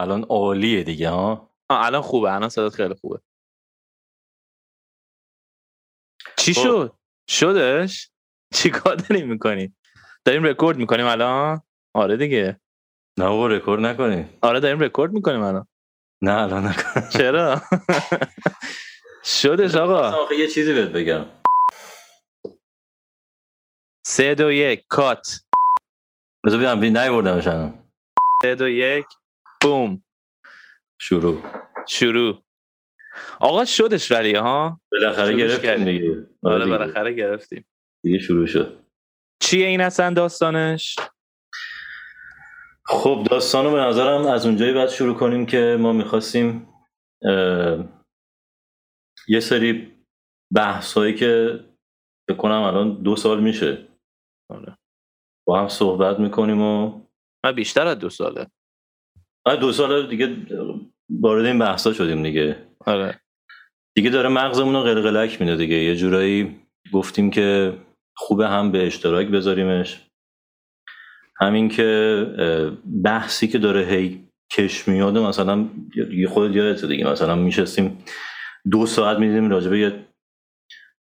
الان عالیه دیگه ها؟ الان خوبه الان صدات خیلی خوبه. چی خب. شد؟ شدش؟ چی کار داریم می‌کنی؟ داریم رکورد می‌کنیم الان؟ آره دیگه. نه بابا رکورد نکنی آره داریم رکورد می‌کنیم الان. نه الان نکن چرا؟ شدش آقا. یه چیزی بهت بگم. سه دو یک کات. بذار بیام بی نیوردمش الان. سه دو یک. بوم. شروع. شروع. آقا شدش ولی ها؟ بالاخره گرفتیم. دیگه. آره دیگه. بالاخره گرفتیم. دیگه شروع شد. چیه این اصلا داستانش؟ خب داستانو به نظرم از اونجایی باید شروع کنیم که ما می‌خواستیم یه سری بحث هایی که فکر کنم الان دو سال میشه. آره. با هم صحبت می‌کنیم و من بیشتر از دو ساله. آره دو سال دیگه وارد این بحثا شدیم دیگه. آره. دیگه داره مغزمون رو قلقلک میده دیگه. یه جورایی گفتیم که خوبه هم به اشتراک بذاریمش. همین که بحثی که داره هی کش میاد مثلا یه خود یادته دیگه. مثلا میشستیم دو ساعت می‌دیدیم راجبه یه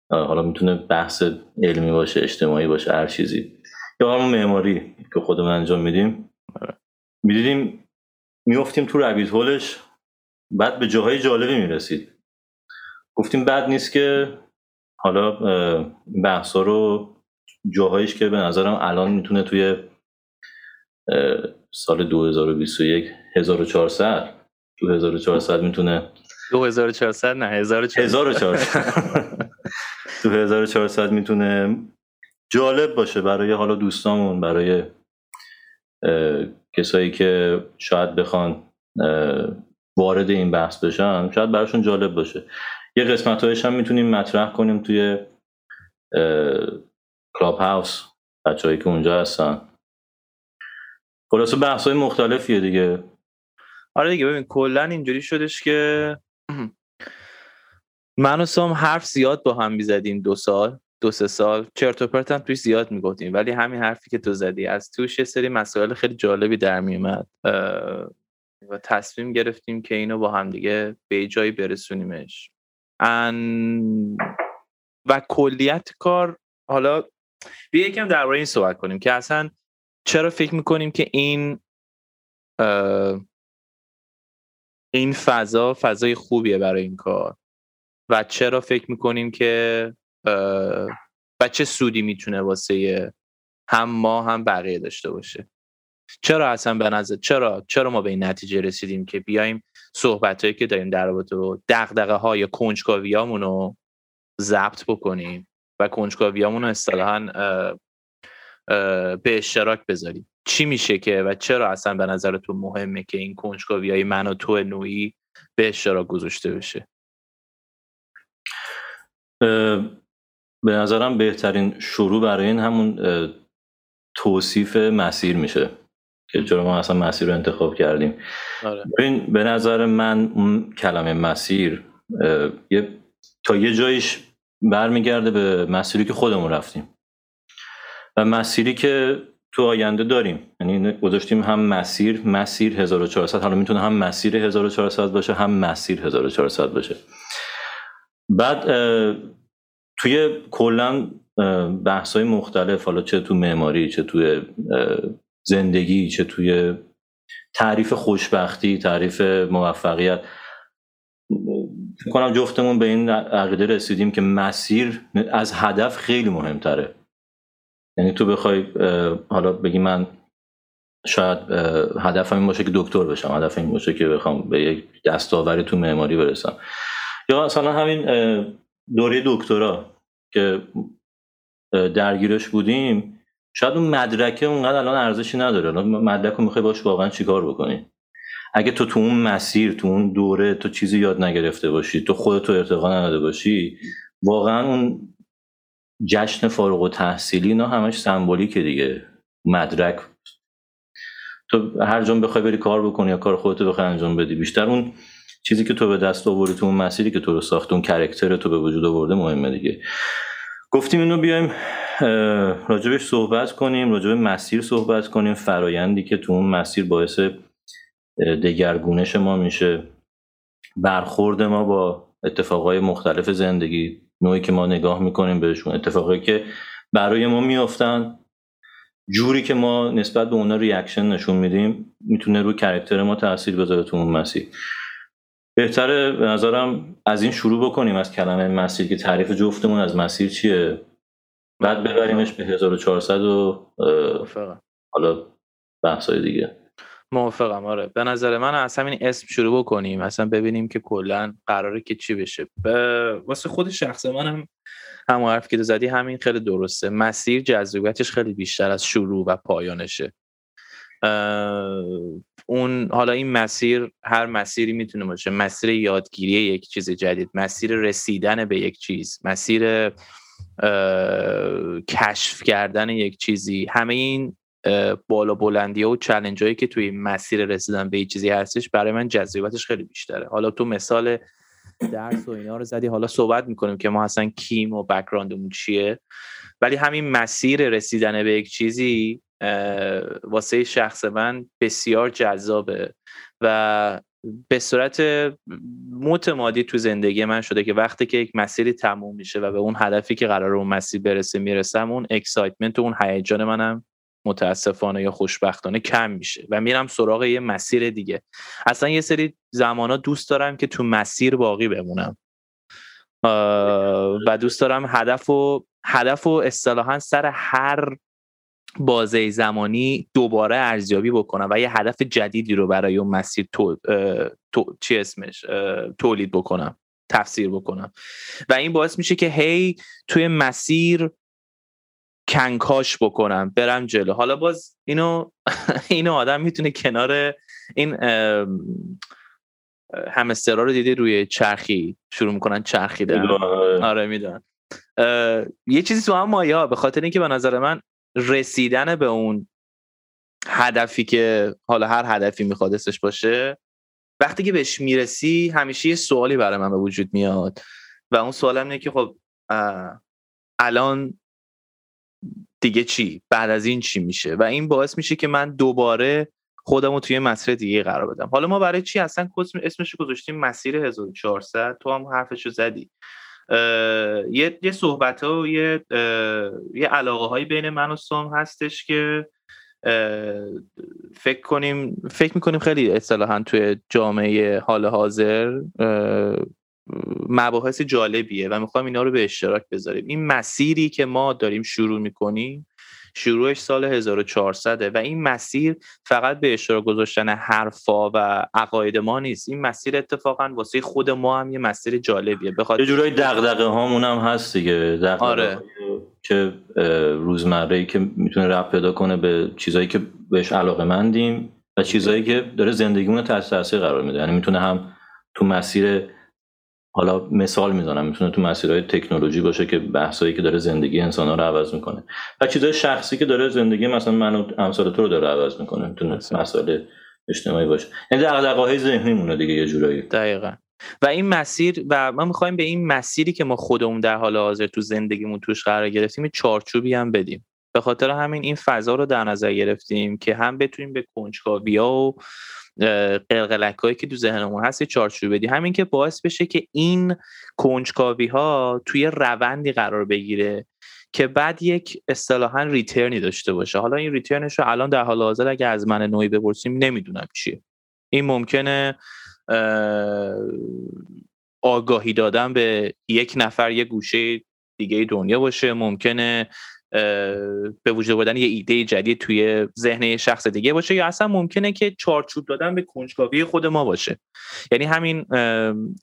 حالا می‌تونه بحث علمی باشه اجتماعی باشه هر چیزی. یا همون معماری که خودمون انجام میدیم. می‌دیدیم میفتیم تو ربیت هولش بعد به جاهای جالبی می‌رسید. گفتیم بد نیست که حالا بحثا رو جاهایش که به نظرم الان می‌تونه توی سال 2021 1400 تو 1400 می‌تونه 2400 نه 1400 1400 تو 1400 می‌تونه جالب باشه برای حالا دوستامون برای کسایی که شاید بخوان وارد این بحث بشن شاید براشون جالب باشه. یه قسمت هم می‌تونیم مطرح کنیم توی کلاب هاوس بچههایی که اونجا هستن. خلاصه بحث های مختلفیه دیگه. آره دیگه ببین کلا اینجوری شدش که من و سام حرف زیاد با هم می‌زدیم دو سال. دو سه سال چرت و پرت هم توش زیاد می‌گفتیم ولی همین حرفی که تو زدی از توش یه سری مسائل خیلی جالبی در میومد و تصمیم گرفتیم که اینو با هم دیگه به جایی برسونیمش. ان... و کلیت کار حالا بیا یکم درباره این صحبت کنیم که اصلا چرا فکر می‌کنیم که این این فضا فضای خوبیه برای این کار؟ و چرا فکر می‌کنیم که و چه سودی می‌تونه واسه هم ما هم بقیه داشته باشه؟ چرا اصلا به نظر چرا چرا ما به این نتیجه رسیدیم که بیایم صحبت هایی که داریم در رابطه با دغدغه های کنجکاویامون رو ضبط بکنیم و کنجکاویامون رو اصطلاحا به اشتراک بذاریم؟ چی میشه که و چرا اصلا به نظر تو مهمه که این کنجکاوی های من و تو نوعی به اشتراک گذاشته بشه؟ به نظرم بهترین شروع برای این همون توصیف مسیر میشه که چرا ما اصلا مسیر رو انتخاب کردیم. آره. ببین به نظر من اون کلمه مسیر یه تا یه جایش برمیگرده به مسیری که خودمون رفتیم و مسیری که تو آینده داریم. یعنی گذاشتیم هم مسیر مسیر 1400 حالا می‌تونه هم مسیر 1400 باشه هم مسیر 1400 باشه. بعد توی کلا بحث های مختلف حالا چه تو معماری چه توی زندگی چه توی تعریف خوشبختی تعریف موفقیت. کنم جفتمون به این عقیده رسیدیم که مسیر از هدف خیلی مهمتره. یعنی تو بخوای حالا بگی من شاید هدفم این باشه که دکتر بشم هدف این باشه که بخوام به یک دستاوری تو معماری برسم. یا مثلا همین دوره دکترا. که درگیرش بودیم شاید اون مدرکه اونقدر الان ارزشی نداره. الان مدرک رو می‌خوای باش واقعا چیکار بکنی؟ اگه تو تو اون مسیر تو اون دوره تو چیزی یاد نگرفته باشی تو خودتو ارتقا نداده باشی واقعا اون جشن فارغ و تحصیلی اینا همش سمبولیکه دیگه. مدرک. تو هر جا بخوای بری کار بکنی یا کار خودتو بخوای انجام بدی. بیشتر اون چیزی که تو به دست آوردی تو اون مسیری که تو رو ساخت اون کرکتر تو به وجود آورده مهمه دیگه. گفتیم اینو بیایم راجبش صحبت کنیم راجب مسیر صحبت کنیم. فرایندی که تو اون مسیر باعث دگرگونش ما میشه. برخورد ما با اتفاقای مختلف زندگی نوعی که ما نگاه می‌کنیم بهشون. اتفاقایی که برای ما میافتن جوری که ما نسبت به اونا reaction نشون میدیم می‌تونه رو character ما تاثیر بذاره تو اون مسیر. بهتره به نظرم از این شروع بکنیم از کلمه مسیر که تعریف جفتمون از مسیر چیه؟ بعد ببریمش به 1400 و حالا بحثای دیگه. موافقم آره. به نظر من از همین اسم شروع بکنیم. اصلا ببینیم که کلا قراره که چی بشه. واسه خود شخص منم هم حرف که زدی همین خیلی درسته. مسیر جذابیتش خیلی بیشتر از شروع و پایانشه. اون حالا این مسیر هر مسیری می‌تونه باشه. مسیر یادگیری یک چیز جدید مسیر رسیدن به یک چیز مسیر کشف کردن یک چیزی. همه این بالا بلندی ها و challenge هایی که توی مسیر رسیدن به یک چیزی هستش برای من جذابیتش خیلی بیشتره. حالا تو مثال درس و اینا رو زدی حالا صحبت می‌کنیم که ما اصلا کیم و background مون چیه. ولی همین مسیر رسیدن به یک چیزی واسه شخص من بسیار جذابه و به صورت متمادی تو زندگی من شده که وقتی که یک مسیری تموم میشه و به اون هدفی که قرار اون مسیر برسه می‌رسم اون excitement و اون هیجان منم متاسفانه یا خوشبختانه کم میشه و میرم سراغ یه مسیر دیگه. اصلا یه سری زمانا دوست دارم که تو مسیر باقی بمونم. و دوست دارم هدف و هدف و سر هر بازه زمانی دوباره ارزیابی بکنم و یه هدف جدیدی رو برای اون مسیر تو, تو... چی اسمش تولید بکنم تفسیر بکنم. و این باعث میشه که هی توی مسیر کنکاش بکنم برم جلو. حالا باز اینو اینو آدم می‌تونه کنار این همسترا رو دیدی روی چرخی. شروع می‌کنن چرخیدن. آره می‌دونن یه چیزی تو هم مایا به خاطر اینکه به نظر من رسیدن به اون هدفی که حالا هر هدفی می‌خواد اسمش باشه وقتی که بهش می‌رسی همیشه یه سوالی برای من به وجود میاد و اون سوالم اینه که خب الان دیگه چی؟ بعد از این چی میشه؟ و این باعث میشه که من دوباره خودم رو توی مسیر دیگه قرار بدم. حالا ما برای چی اصلا اسمش رو گذاشتیم مسیر 1400 تو هم حرفش رو زدی. یه یه صحبت ها و یه یه علاقه هایی بین من و سوم هستش که فکر کنیم فکر می‌کنیم خیلی اصطلاحا توی جامعه حال حاضر مباحث جالبیه و می‌خوایم اینا رو به اشتراک بذاریم. این مسیری که ما داریم شروع می‌کنیم شروعش سال 1400 و این مسیر فقط به اشتراک گذاشتن حرفا و عقاید ما نیست. این مسیر اتفاقا واسه خود ما هم یه مسیر جالبیه. بخاطر یه جورایی دغدغه هامون هم هست دیگه. آره. که روزمره ای که می‌تونه رفت پیدا کنه به چیزایی که بهش علاقه مندیم و چیزایی که داره زندگیمون تحت تاثیر قرار میده. یعنی می‌تونه هم تو مسیر حالا مثال می‌زنم می‌تونه تو مسیرهای تکنولوژی باشه که بحثایی که داره زندگی انسان ها رو عوض می‌کنه. و چیزای شخصی که داره زندگی مثلا من و امثال تو رو داره عوض می‌کنه می‌تونه مسائل اجتماعی باشه. یعنی دغدغه‌های ذهنی مونه دیگه یه جورایی. دقیقا. و این مسیر و ما می‌خوایم به این مسیری که ما خودمون در حال حاضر تو زندگیمون توش قرار گرفتیم چارچوبی هم بدیم. به خاطر همین این فضا رو در نظر گرفتیم که هم بتونیم به کنجکاوی و قلقلک هایی که تو ذهنمون هست چارچوب بدی. همین که باعث بشه که این کنجکاوی ها توی روندی قرار بگیره که بعد یک اصطلاحا ریترنی داشته باشه. حالا این ریترنش رو الان در حال حاضر اگه از من نوعی بپرسیم نمی‌دونم چیه. این ممکنه آگاهی دادن به یک نفر یک گوشه دیگه دنیا باشه. ممکنه به وجود آوردن یه ایده جدید توی ذهن شخص دیگه باشه یا اصلا ممکنه که چارچوب دادن به کنجکاوی خود ما باشه. یعنی همین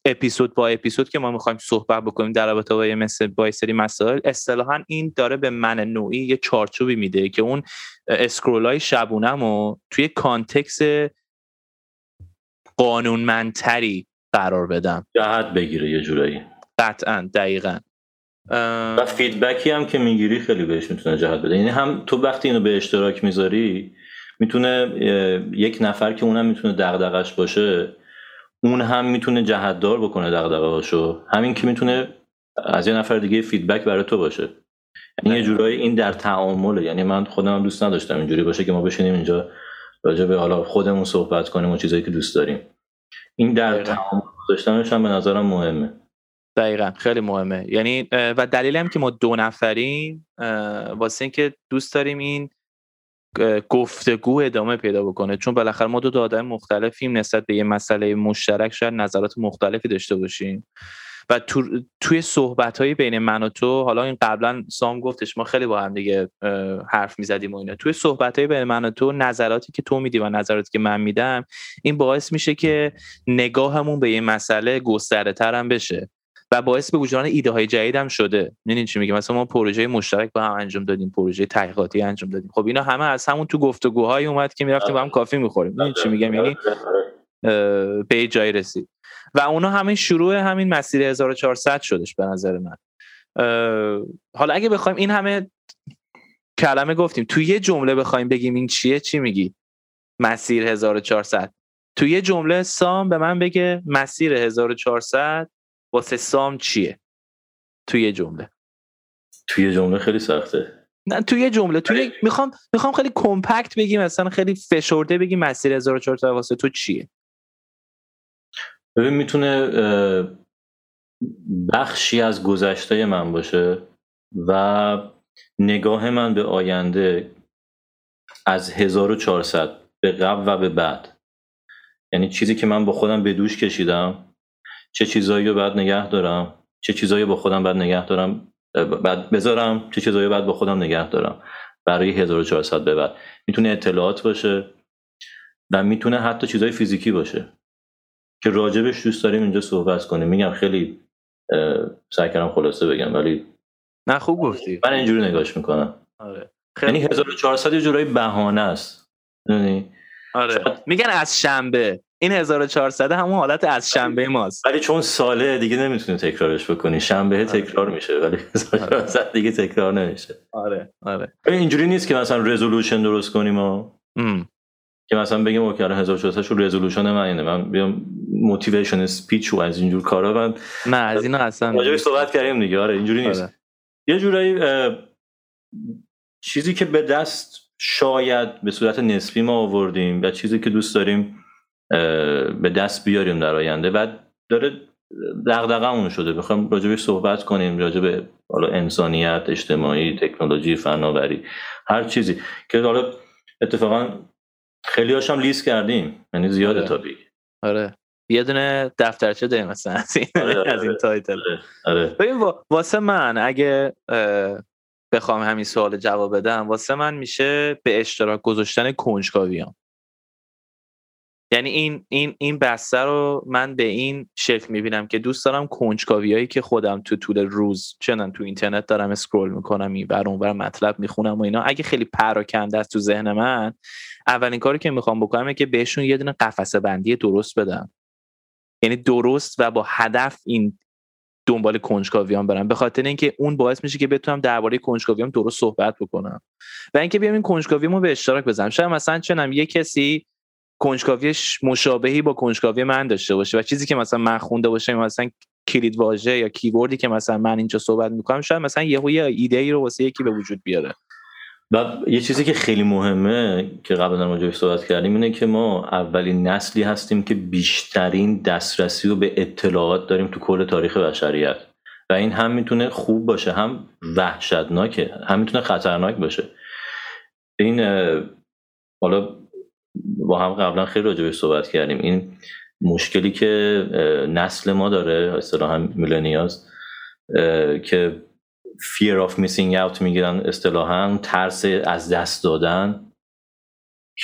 اپیزود با اپیزود که ما می‌خوایم صحبت بکنیم در رابطه با مثلا یه سری مسائل اصطلاحا این داره به من نوعی یه چارچوبی میده که اون scroll ای شبونم و توی context قانونمندتری قرار بدم. جهت بگیره یه جورایی. قطعا دقیقا. و feedback ی هم که می‌گیری خیلی بهش می‌تونه جهت بده. یعنی هم تو وقتی اینو به اشتراک می‌ذاری می‌تونه یک نفر که اونم می‌تونه دغدغش باشه اون هم می‌تونه جهتدار بکنه دغدغه‌هاشو. همین که می‌تونه از یه نفر دیگه فیدبک برای تو باشه. یعنی یه جورایی این در تعامله. یعنی من خودم دوست نداشتم اینجوری باشه که ما بشینیم اینجا راجع به حالا خودمون صحبت کنیم و چیزایی که دوست داریم. این در تمام گذاشتنش هم به نظرم مهمه. دقیقا خیلی مهمه. یعنی و دلیل هم که ما دو نفریم واسه اینکه دوست داریم این گفتگو ادامه پیدا بکنه. چون بالاخره ما دو, دو آدم مختلفیم نسبت به یه مسئله مشترک شاید نظرات مختلفی داشته باشیم. و تو، توی صحبت های بین من و تو حالا این قبلا سام گفتش ما خیلی با هم دیگه حرف می‌زدیم و اینا. توی صحبت های بین من و تو نظراتی که تو میدی و نظراتی که من میدم این باعث میشه که نگاهمون به این مسئله گسترده تر بشه. و باعث به وجود ایده های جدید هم شده. می‌دونین چی میگه مثلا ما پروژه مشترک با هم انجام دادیم پروژه تحقیقاتی انجام دادیم. خب اینا همه از همون تو گفتگوهای اومد که می‌رفتیم با هم کافی می‌خوریم. می‌دونین چی میگم؟ یعنی به جایی رسید. و اونا همین شروع همین مسیر 1400 شدش به نظر من. حالا اگه بخوایم این همه کلمه گفتیم تو یه جمله بخوایم بگیم این چیه چی میگی؟ مسیر 1400 تو یه جمله سام به من بگه مسیر 1400 واسه سام چیه؟ توی یه جمله. توی جمله خیلی سخته. نه توی یه جمله. توی می‌خوام می‌خوام خیلی کمپکت بگیم مثلا خیلی فشرده بگیم مسیر 1400 واسه تو چیه. ببین می‌تونه بخشی از گذشته من باشه و نگاه من به آینده از 1400 به قبل و به بعد. یعنی چیزی که من با خودم به دوش کشیدم. چه چیزایی رو باید نگه دارم چه چیزایی با خودم باید نگه دارم بعد بذارم چه چیزایی باید با خودم نگه دارم. برای 1400 به بعد. می‌تونه اطلاعات باشه و می‌تونه حتی چیزای فیزیکی باشه که راجبش دوست داریم اینجا صحبت کنیم. میگم خیلی سعی کردم خلاصه بگم ولی نه خوب گفتی. من اینجوری نگاش می‌کنم. آره. یعنی 1400 یه جورایی بهانه است. آره. میگن از شنبه. این 1400 همون حالت از شنبه ماست. ولی چون ساله دیگه نمی‌تونی تکرارش بکنی. شنبه آره. تکرار میشه ولی 1400 دیگه تکرار نمیشه. آره آره. اینجوری نیست که مثلا resolution درست کنیم و که مثلا بگیم okay 1400 شو resolution من اینه. من بیام motivation speech و از اینجور کارا من نه از اینا اصلا راجعش صحبت کردیم دیگه. آره اینجوری نیست. آره. یه جورایی چیزی که به دست شاید به صورت نسبی ما آوردیم و چیزی که دوست داریم به دست بیاریم در آینده بعد داره دغدغه‌مون شده بخوام راجبش صحبت کنیم راجع به حالا انسانیت اجتماعی تکنولوژی فناوری هر چیزی که حالا اتفاقا خیلی هاشم لیست کردیم یعنی زیاده آره. تا بی آره یه دونه دفترچه داریم مثلا از این, آره. از این title آره. آره. ببین واسه من اگه بخوام همین سوال جواب بدم واسه من میشه به اشتراک گذاشتن کنجکاویام یعنی این این این بسته رو من به این شکل می‌بینم که دوست دارم کنجکاویایی که خودم تو طول روز چنان تو اینترنت دارم scroll می‌کنم این بر اونور مطلب می‌خونم و اینا. اگه خیلی پراکنده است تو ذهن من اولین کاری که می‌خوام بکنم اینه که بهشون یه دونه قفسه بندی درست بدم. یعنی درست و با هدف این دنبال کنجکاویان برم. به خاطر اینکه اون باعث میشه که بتونم درباره کنجکاویام درست صحبت بکنم. و اینکه بیام این کنجکاویمو به اشتراک بزنم شاید مثلا چنم یه کسی کنجکاویش مشابهی با کنجکاوی من داشته باشه و چیزی که مثلا من خونده باشه مثلا کلید واژه یا کیوردی که مثلا من اینجا صحبت می‌کنم شاید مثلا یهو یه ایده ای رو واسه یکی به وجود بیاره. و یه چیزی که خیلی مهمه که قبلا موردش صحبت کردیم اینه که ما اولین نسلی هستیم که بیشترین دسترسی رو به اطلاعات داریم تو کل تاریخ بشریت. و این هم می‌تونه خوب باشه هم وحشتناکه هم می‌تونه خطرناک باشه. این حالا با هم قبلا خیلی راجع به صحبت کردیم. این مشکلی که نسل ما داره اصطلاحا میلنیاز که fear of missing out می‌گیرن اصطلاحا ترس از دست دادن.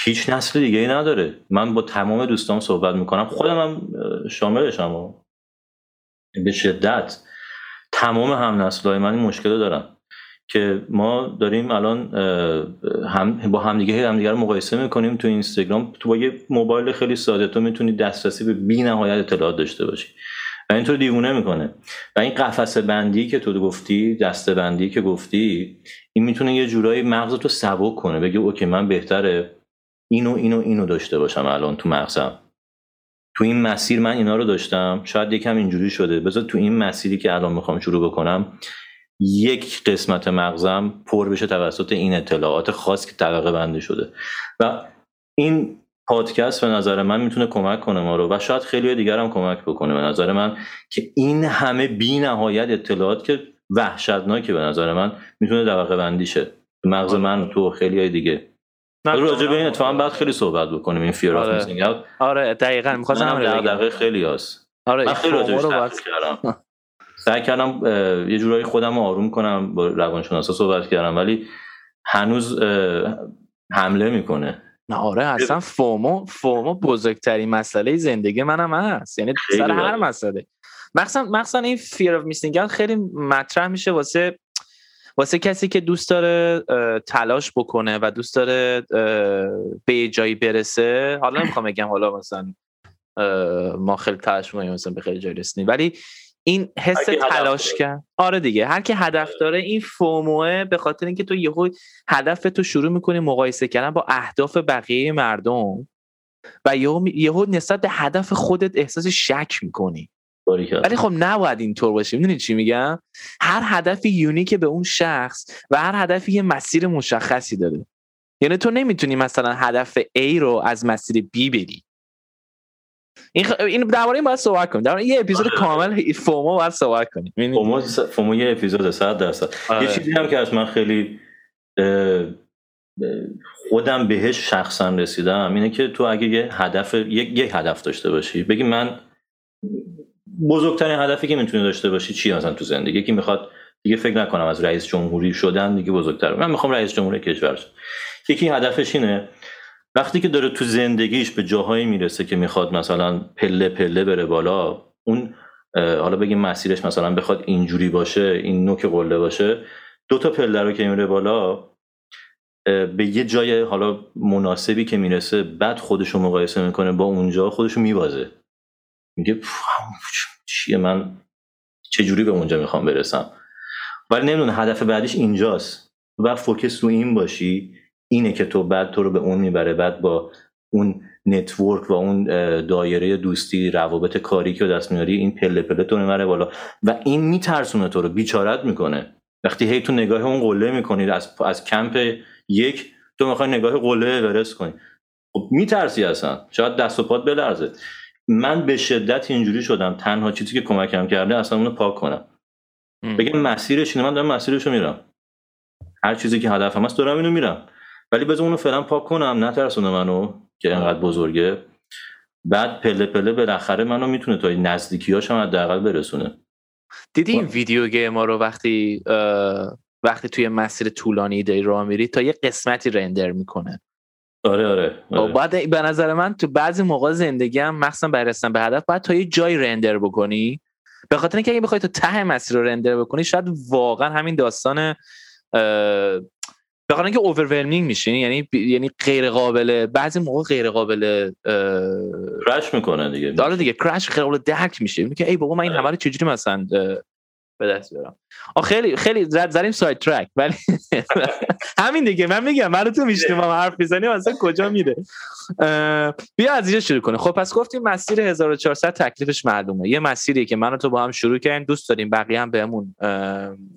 هیچ نسل دیگه ای نداره. من با تمام دوستان صحبت می‌کنم. خودم هم شاملشم به شدت. تمام هم نسل های من این مشکل دارم که ما داریم الان هم با همدیگه همدیگه رو مقایسه می‌کنیم تو اینستاگرام. تو با یه موبایل خیلی ساده تو می‌تونی دسترسی به بی نهایت اطلاعات داشته باشی. و این تو دیوونه می‌کنه. و این قفس بندی که تو گفتی دسته بندی که گفتی این می‌تونه یه جورایی مغز تو سبک کنه. بگه اوکی من بهتره اینو اینو اینو داشته باشم الان تو مغزم. تو این مسیر من اینا رو داشتم. شاید یکم اینجوری شده. بذار تو این مسیری که الان می‌خوام شروع بکنم یک قسمت مغزم پر بشه توسط این اطلاعات خاص که طبقه بندی شده. و این پادکست به نظر من می‌تونه کمک کنه ما رو و شاید خیلی دیگر هم کمک بکنه. به نظر من که این همه بی نهایت اطلاعات که وحشتناکه به نظر من می‌تونه طبقه بندی شه. مغز. من تو خیلی های دیگه. راجع به این اتفاقا بعد خیلی صحبت بکنیم. این فیر آره. آره دقیقاً. می‌خواستم دقیقه خیلی هست آره من خیلی کردم. سعی کردم یه جورایی خودم رو آروم کنم با روانشناسا صحبت کردم ولی هنوز حمله می‌کنه. نه آره اصلا FOMO FOMO بزرگترین مسئله زندگی منم هست. یعنی سر هر مسئله. مخصوصا مخصوصا این fear of missing خیلی مطرح میشه واسه واسه کسی که دوست داره تلاش بکنه و دوست داره به جایی برسه. حالا نمی‌خوام بگم حالا مثلا ما خیلی تلاش می‌کنیم مثلا به خیلی جایی رسیدیم. ولی این حس تلاش کرد. آره دیگه. هر کی هدف داره این فوموه به خاطر اینکه تو یهو هدف تو شروع می‌کنی مقایسه کردن با اهداف بقیه مردم و یهو یهو نسبت به هدف خودت احساس شک می‌کنی. ولی خب نباید اینطور باشه. می‌دونی چی میگم؟ هر هدفی یونیک به اون شخص و هر هدفی یه مسیر مشخصی داره. یعنی تو نمی‌تونی مثلا هدف A رو از مسیر B بری. این خ... این درباره این باید صحبت کنیم. درباره یه اپیزود آره. کامل فومو باید صحبت کنیم. فومو فومو یه اپیزود 100 درصد. یه آره. چیزی هم که از من خیلی خودم بهش شخصا رسیدم اینه که تو اگه یه هدف یک یه هدف داشته باشی بگی من بزرگترین هدفی که می‌تونی داشته باشی چی مثلا تو زندگی؟ یکی می‌خواد دیگه فکر نکنم از رئیس جمهوری شدن دیگه بزرگتر من می‌خوام رئیس جمهوری کشور شم. یکی هدفش اینه وقتی که داره تو زندگیش به جاهایی می‌رسه که می‌خواد مثلا پله پله بره بالا اون حالا بگیم مسیرش مثلا بخواد اینجوری باشه این نوک قله باشه دو تا پله رو که میره بالا به یه جای حالا مناسبی که می‌رسه بعد خودش رو مقایسه می‌کنه با اونجا خودش رو میبازه. میگه چیه من؟ چه جوری به اونجا می‌خوام برسم؟ ولی نمی‌دونه هدف بعدیش اینجاست. و focus رو این باشی اینه که تو بعد تو رو به اون می‌بره بعد با اون network و اون دایره دوستی روابط کاری که دست میاری این پله پله تو می‌بره بالا و این میترسونه تو رو بیچارت می‌کنه. وقتی هی تو نگاه اون قله می‌کنی از از کمپ یک تو می‌خوای نگاه قله ورس کنی. خب میترسی اصلا شاید دست و پات بلرزه. من به شدت اینجوری شدم تنها چیزی که کمکم کرده اصلا اونو پاک کنم. بگم مسیرش اینه من دارم مسیرش رو میرم. هر چیزی که هدفم هست دارم اینو میرم. ولی بذار اونو فعلا پاک کنم نترسونه منو که انقدر بزرگه. بعد پله پله بالاخره منو می‌تونه تا نزدیکیاش هم حداقل برسونه. دیدی این ویدیو گیم ما رو وقتی وقتی توی مسیر طولانی داری راه میری تا یه قسمتی رندر می‌کنه. آره آره, آره. بعد به نظر من تو بعضی موقع زندگی هم مخصوصا برای رسیدن به هدف باید تا یه جای رندر بکنی. به خاطر اینکه اگه بخوای تو ته مسیر رو رندر بکنی شاید واقعا همین داستان به خاطر اینکه اوورولمینگ میشه یعنی یعنی غیر قابل بعضی موقع غیر قابل کرش می‌کنه دیگه داره دیگه کرش غیر قابل درک میشه میگه ای بابا من این آره. همه رو چجوری مثلا به دست بیارم. خیلی خیلی زد زدیم ساید ترک ولی همین دیگه من میگم من تو میشنم حرف می‌زنیم اصلا کجا میره؟ بیا از اینجا شروع کنه خب پس گفتیم مسیر 1400 تکلیفش معلومه. یه مسیری که من تو با هم شروع کردیم دوست داریم بقیه هم بهمون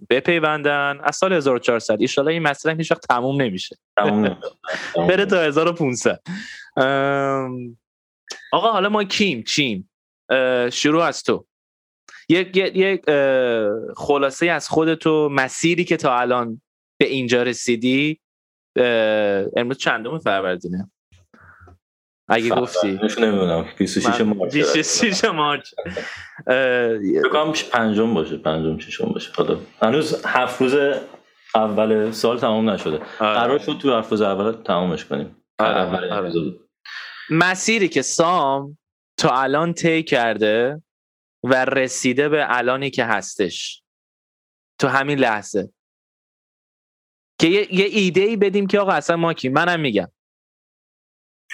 بپیوندن. از سال 1400 ان این مسیر هیچ وقت تموم نمیشه. بره تا 1500 آقا حالا ما کیم؟ چیم؟ شروع از تو. یک یک خلاصه از خودتو مسیری که تا الان به اینجا رسیدی امروز چندم فروردینه؟ اگه گفتی. نمی‌دونم. 26 مارچ. 26 مارچ. بکنم پنجم باشه پنجم ششم باشه. حالا هنوز هفت روز اول سال تمام نشده. آره. قرار شد تو هفت روز اول تمامش کنیم. آره. آره. مسیری که سام تا الان طی کرده و رسیده به الانی که هستش. تو همین لحظه. که یه, یه ایده ای بدیم که آقا اصلا ما کی منم میگم.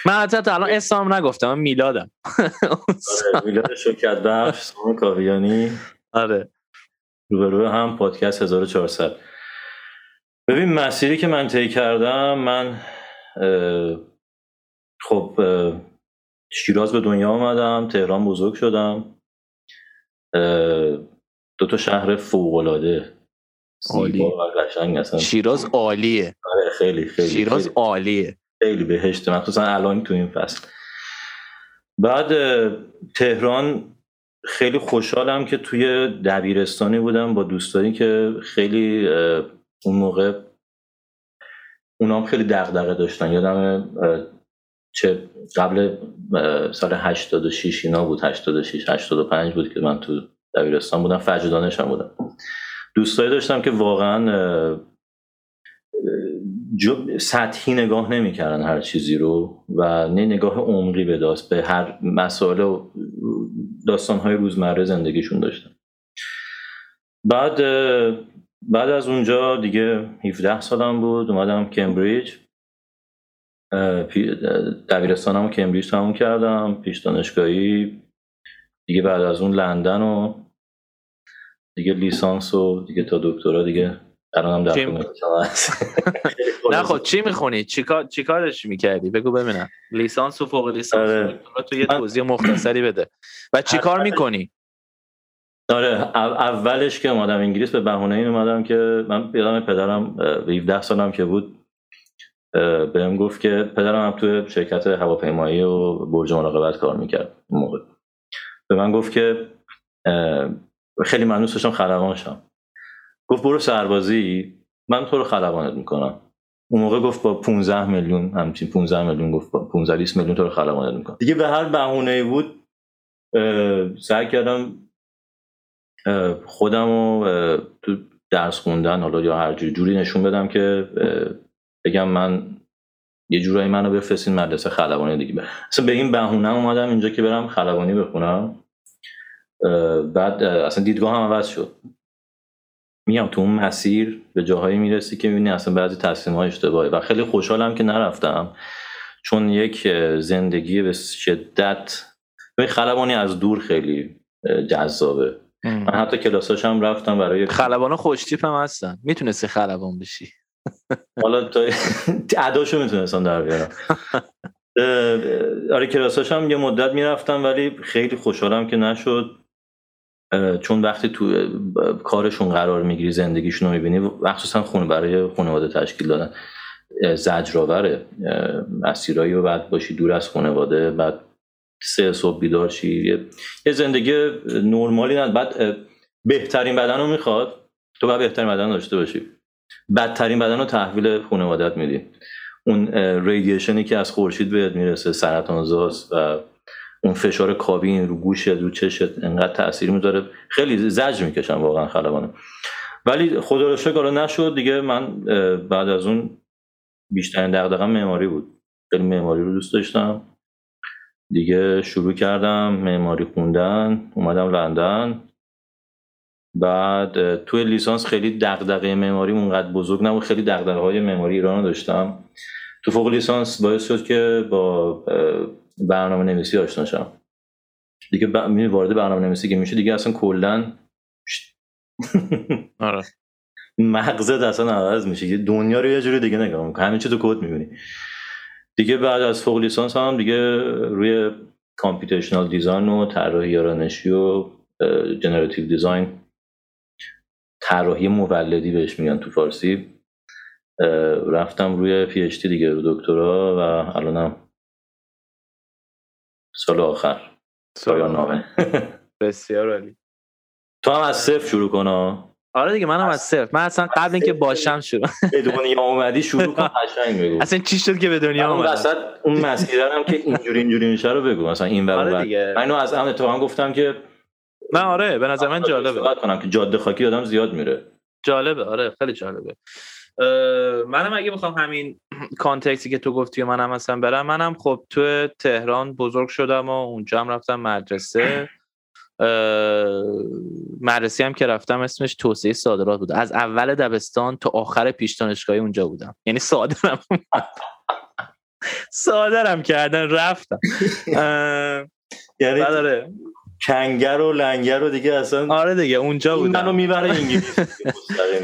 من حتی تا الان اسلام نگفتم من میلادم. آره میلاد شوکت بخش سام کاویانی. آره. روبرو هم پادکست 1400 ببین مسیری که من طی کردم من خب شیراز به دنیا آمدم تهران بزرگ شدم. دو تا شهر فوق العاده عالی شیراز عالیه. آره خیلی خیلی شیراز خیلی. عالیه. خیلی بهشت. مخصوصا الان تو این فصل. بعد تهران خیلی خوشحالم که توی دبیرستانی بودم با دوستانی که خیلی اون موقع اونام خیلی دغدغه داشتن. یادم چه قبل سال 86 اینا بود 86 85 بود که من تو دبیرستان بودم فجر دانشم بودم. دوستایی داشتم که واقعا سطحی نگاه نمی‌کردن هر چیزی رو و نه نگاه عمقی به داست به هر مسائل و داستانهای روزمره زندگیشون داشتن. بعد بعد از اونجا دیگه 17 سالم بود اومدم کمبریج دبیرستانم کمبریج تموم کردم پیش دانشگاهی دیگه بعد از اون لندن و دیگه لیسانس و دیگه تا دکترا دیگه الانم در نه خب چی می‌خونی؟ چیکار چیکارش می‌کردی؟ بگو ببینم. لیسانس و فوق لیسانس. آره. تو یه توضیح مختصری بده. و چیکار می‌کنی؟ آره اولش که اومدم انگلیس به بهونه این اومدم که من یادم پدرم به 17 سالم که بود بهم گفت که پدرم هم توی شرکت هواپیمایی و برج مراقبت کار می‌کرد موقع. به من گفت که خیلی ممنون داشتم خلبان شم. گفت برو سربازی من تو رو خلبانت می‌کنم. اون موقع گفت با 15 میلیون همچین 15 میلیون گفت با 15 20 میلیون تو رو خلبانت می‌کنم. دیگه به هر بهونه بود سعی کردم خودم رو تو درس خوندن حالا یا هر جوری نشون بدم که بگم من یه جورایی منو بفرستین مدرسه خلبانی دیگه. اصلا به این بهونه اومدم اینجا که برم خلبانی بخونم. بعد اصلا دیدگاه هم عوض شد. میگم تو اون مسیر به جاهایی می‌رسی که می‌بینی اصلا بعضی تصمیم های اشتباهی. و خیلی خوشحالم که نرفتم. چون یک زندگی به شدت خلبانی از دور خیلی جذابه. من حتی کلاساش هم رفتم برای خلبان خوشتیپ هم هستن. می‌تونستی خلبان بشی. حالا تو عداشو می‌تونستم در بیارم. آره کلاساش هم یه مدت می‌رفتم ولی خیلی خوشحالم که نشد. چون وقتی تو کارشون قرار می‌گیری زندگیشون رو می‌بینی مخصوصا خونه برای خانواده تشکیل دادن. زجرآوره. مسیرایی و بعد باشی دور از خانواده بعد سه صبح بیدار شی. یه زندگی نرمالی نه بعد بهترین بدن رو می‌خواد تو باید بهترین بدن داشته باشی. بدترین بدن رو تحویل خانوادت میدی. اون ریدیشنی که از خورشید بهت می‌رسه سرطان زاست و اون فشار کابین رو گوشت رو چشت انقدر تاثیر می‌ذاره. خیلی زجر می‌کشم واقعا خلبانه ولی خدا رو شکر نشد. دیگه من بعد از اون بیشترین دغدغه معماری بود. خیلی معماری رو دوست داشتم. دیگه شروع کردم معماری خوندن اومدم لندن. بعد توی لیسانس خیلی دغدغه معماری اونقدر بزرگ نبود. خیلی دغدغه های معماری ایران داشتم. تو فوق لیسانس باعث شد که با برنامه نویسی آشنا شم. دیگه ب... وارد برنامه نویسی که میشه دیگه اصلا کلا آره. مغزت اصلا عوض میشه. دنیا رو یه جوری دیگه نگاه می‌کنی. همین چه تو کد می‌بینی. دیگه بعد از فوق لیسانس هم دیگه روی computational design و طراحی رایانشی و generative design طراحی مولدی بهش میگن تو فارسی. رفتم روی PhD دیگه رو دکترا و الانم سال آخر. سال نامه. بسیار عالی. تو هم از صفر شروع کن آره دیگه منم از صفر. من اصلا قبل اینکه باشم شروع. به دنیا اومدی شروع کن قشنگ بگو. اصلا چی شد که به دنیا اومدی وسط اون مسیر هم که اینجوری اینجوری میشه رو بگو. مثلا این ور آره دیگه. من از هم اتفاقا گفتم که نه آره به نظر من جالبه. کنم که جاده خاکی آدم زیاد میره. جالبه آره خیلی جالبه. منم اگه بخوام همین کانتکسی که تو گفتی منم مثلا برم منم خب تو تهران بزرگ شدم و اونجا هم رفتم مدرسه. مدرسه هم که رفتم اسمش توسعه صادرات بود. از اول دبستان تا آخر پیش دانشگاهی اونجا بودم. یعنی صادرم. صادرم کردن رفتم. یعنی. کنگر و لنگر و دیگه اصلا آره دیگه اونجا بودم. منو می‌بره انگلیس.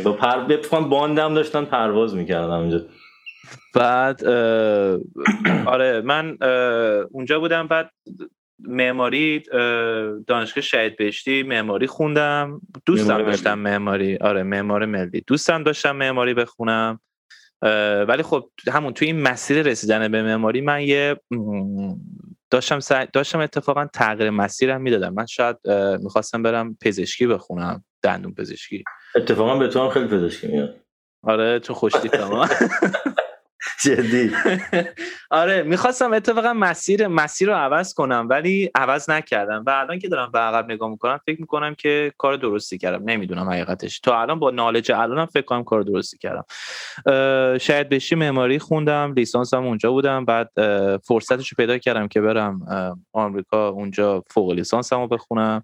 با پر باندم داشتن پرواز می‌کردم اونجا بعد آره من اونجا بودم. بعد معماری دانشگاه شهید بهشتی معماری خوندم. دوستم داشتم معماری. آره معمار ملی. دوستم داشتم معماری بخونم. ولی خب همون توی این مسیر رسیدن به معماری من یه داشتم داشتم اتفاقا تغییر مسیرم می‌دادم. من شاید می‌خواستم برم پزشکی بخونم دندون پزشکی. اتفاقا به تو هم خیلی پزشکی میاد. آره تو خوشتی تمام جدی. آره می‌خواستم اتفاقا مسیر مسیر رو عوض کنم ولی عوض نکردم و الان که دارم به عقب نگاه می‌کنم فکر می‌کنم که کار درستی کردم. نمی‌دونم حقیقتش. تا الان با نالج الانم فکر کنم کار درستی کردم. شاید بشی معماری خوندم لیسانسم اونجا بودم بعد فرصتش رو پیدا کردم که برم آمریکا اونجا فوق لیسانسم رو بخونم.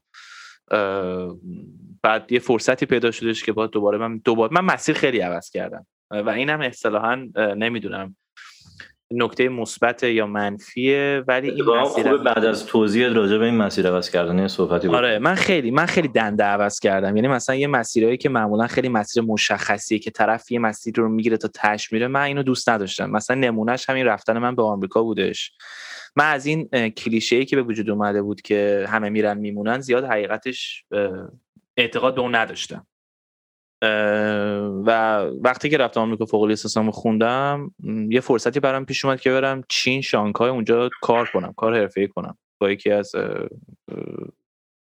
بعد یه فرصتی پیدا شدش که با دوباره من دوباره من مسیر خیلی عوض کردم. و این هم اصطلاحا نمی‌دونم نکته مثبت یا منفیه ولی این مسیر بعد از توضیح راجع به این مسیر عوض کردن صحبتی بود. آره من خیلی من خیلی دنده عوض کردم. یعنی مثلا یه مسیرهایی که معمولا خیلی مسیر مشخصیه که طرف یه مسیر رو می‌گیره تا تش میره من اینو دوست نداشتم. مثلا نمونهش همین رفتن من به آمریکا بودش. من از این کلیشه ای که به وجود اومده بود که همه میرن میمونن زیاد حقیقتش اعتقاد به اون نداشتم. و وقتی که رفتم آمریکا فوق لیسانسمو خوندم یه فرصتی برام پیش اومد که برم چین شانگهای اونجا کار کنم کار حرفه‌ای کنم. با یکی از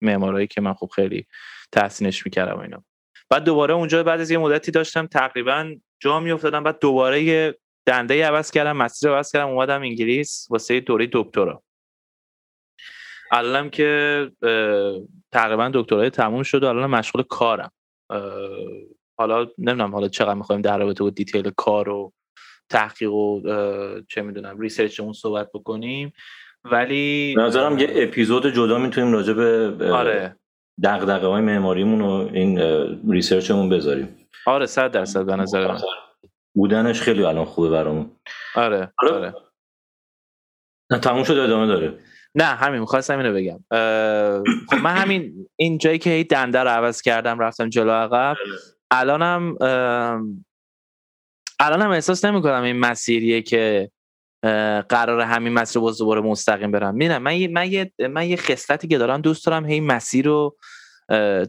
معمارایی که من خوب خیلی تحسینش می‌کردم اینا. بعد دوباره اونجا بعد از یه مدتی داشتم تقریبا جا میافتادم بعد دوباره یه دنده عوض کردم مسیر عوض کردم اومدم انگلیس واسه دوره دکترا. الانم که تقریبا دکترای تموم شد و الان مشغول کارم. حالا نمی‌دونم حالا چقدر می‌خوایم در رابطه با detail کار و تحقیق و چه می‌دونم research اون صحبت بکنیم. ولی نظرم یه اپیزود جدا می‌تونیم راجع به آره. دغدغه های معماریمون و این research مون بذاریم. آره صد درصد به نظر من. بودنش خیلی الان خوبه برامون. آره آره. نه تموم شد ادامه داره. نه همین می‌خواستم اینو بگم. خب من همین این جایی که دنده رو عوض کردم رفتم جلو عقب. الانم الانم احساس نمی کنم این مسیریه که قرار همین مسیر باز دوباره مستقیم برم. می‌دونم من یه من یه من یه خصلتی که دارم دوست دارم هی مسیر رو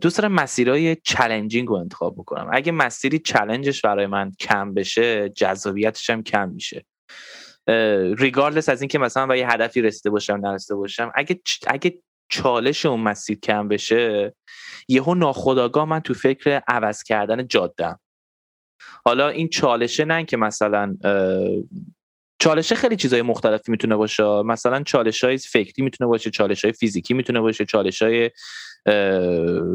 دوست دارم مسیرهای چالنجینگ رو انتخاب بکنم. اگه مسیری چلنجش برای من کم بشه جذابیتش هم کم میشه. ریگاردلس از اینکه مثلا با یه هدفی رسیده باشم نرسیده باشم اگه اگه چالش اون مسیر کم بشه یهو ناخداگاه من تو فکر عوض کردن جادم حالا این چالشه نه که مثلا چالش خیلی چیزای مختلفی می‌تونه باشه. مثلا چالش های فکری می‌تونه باشه چالش های فیزیکی می‌تونه باشه چالش های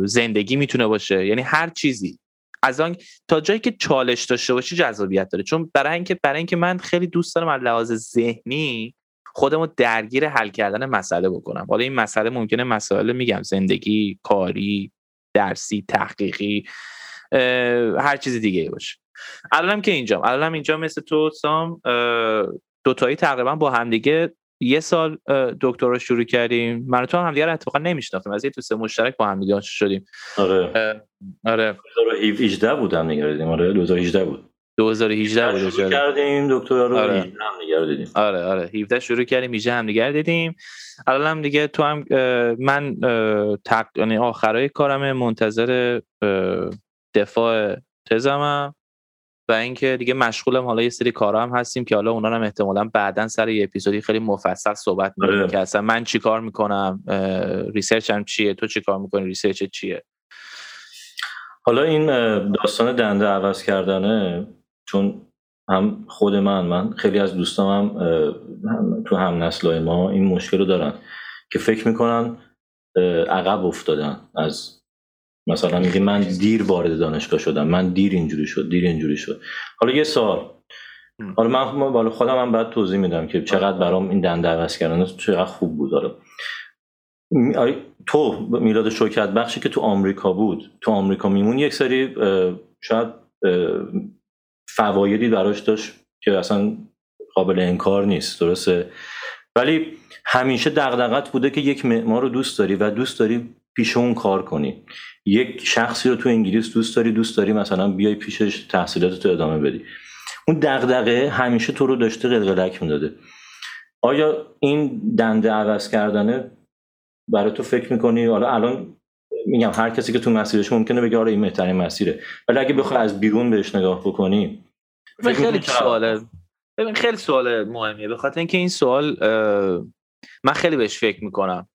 زندگی می‌تونه باشه. یعنی هر چیزی. از آن تا جایی که چالش داشته باشی جذابیت داره. چون برای اینکه برای اینکه من خیلی دوست دارم از لحاظ ذهنی خودمو درگیر حل کردن مسئله بکنم. حالا این مسئله ممکنه مسائل میگم زندگی کاری درسی تحقیقی هر چیز دیگه باشه. الانم که اینجام الانم اینجا مثل تو سام دوتایی تقریبا با همدیگه یه سال دکترا شروع کردیم. من تو هم دیگه اتفاقا نمیشناختیم. از یه تو سه مشترک با هم دیگه شدیم. آره. آره. 2018 بودم نگردیم آره 2018 بود. 2018 بود شروع کردیم دکترا رو آره. هم دیدیم. آره آره. 17 شروع کردیم 18 هم دیگه دیدیم. الان هم دیگه تو هم من تق... یعنی آخرای کارم منتظر دفاع تزمم. و اینکه دیگه مشغولم حالا یه سری کارا هم هستیم که حالا اونا هم احتمالا بعدا سر یه اپیزودی خیلی مفصل صحبت می‌کنیم که اصلا من چیکار می‌کنم research هم چیه تو چیکار می‌کنی research چیه؟ حالا این داستان دنده عوض کردنه چون هم خود من من خیلی از دوستام هم تو هم نسلای ما این مشکل رو دارن که فکر می‌کنن عقب افتادن از مثلا میگه من دیر وارد دانشگاه شدم من دیر اینجوری شد دیر اینجوری شد. حالا یه سوال. حالا من بالا خودم هم بعد توضیح میدم که چقدر برام این دنده عوض کردن چقدر خوب بود. حالا تو میلاد شوکت بخشی که تو آمریکا بود تو آمریکا میمون یک سری شاید فوایدی براش داشت که اصلا قابل انکار نیست درسته؟ ولی همیشه دغدغت بوده که یک معمار رو دوست داری و دوست داری پیش اون کار کنی. یک شخصی رو تو انگلیس دوست داری دوست داری مثلا بیای پیشش تحصیلات تو ادامه بدی. اون دغدغه همیشه تو رو داشته قلقلک می‌داده. آیا این دنده عوض کردنه؟ برای تو فکر می‌کنی؟ حالا الان میگم هر کسی که تو مسیرش ممکنه بگه آره این بهترین مسیره. ولی اگه بخوای از بیرون بهش نگاه بکنی خیلی سواله ببین خیلی سوال مهمیه. به خاطر اینکه این سوال من خیلی بهش فکر می‌کنم.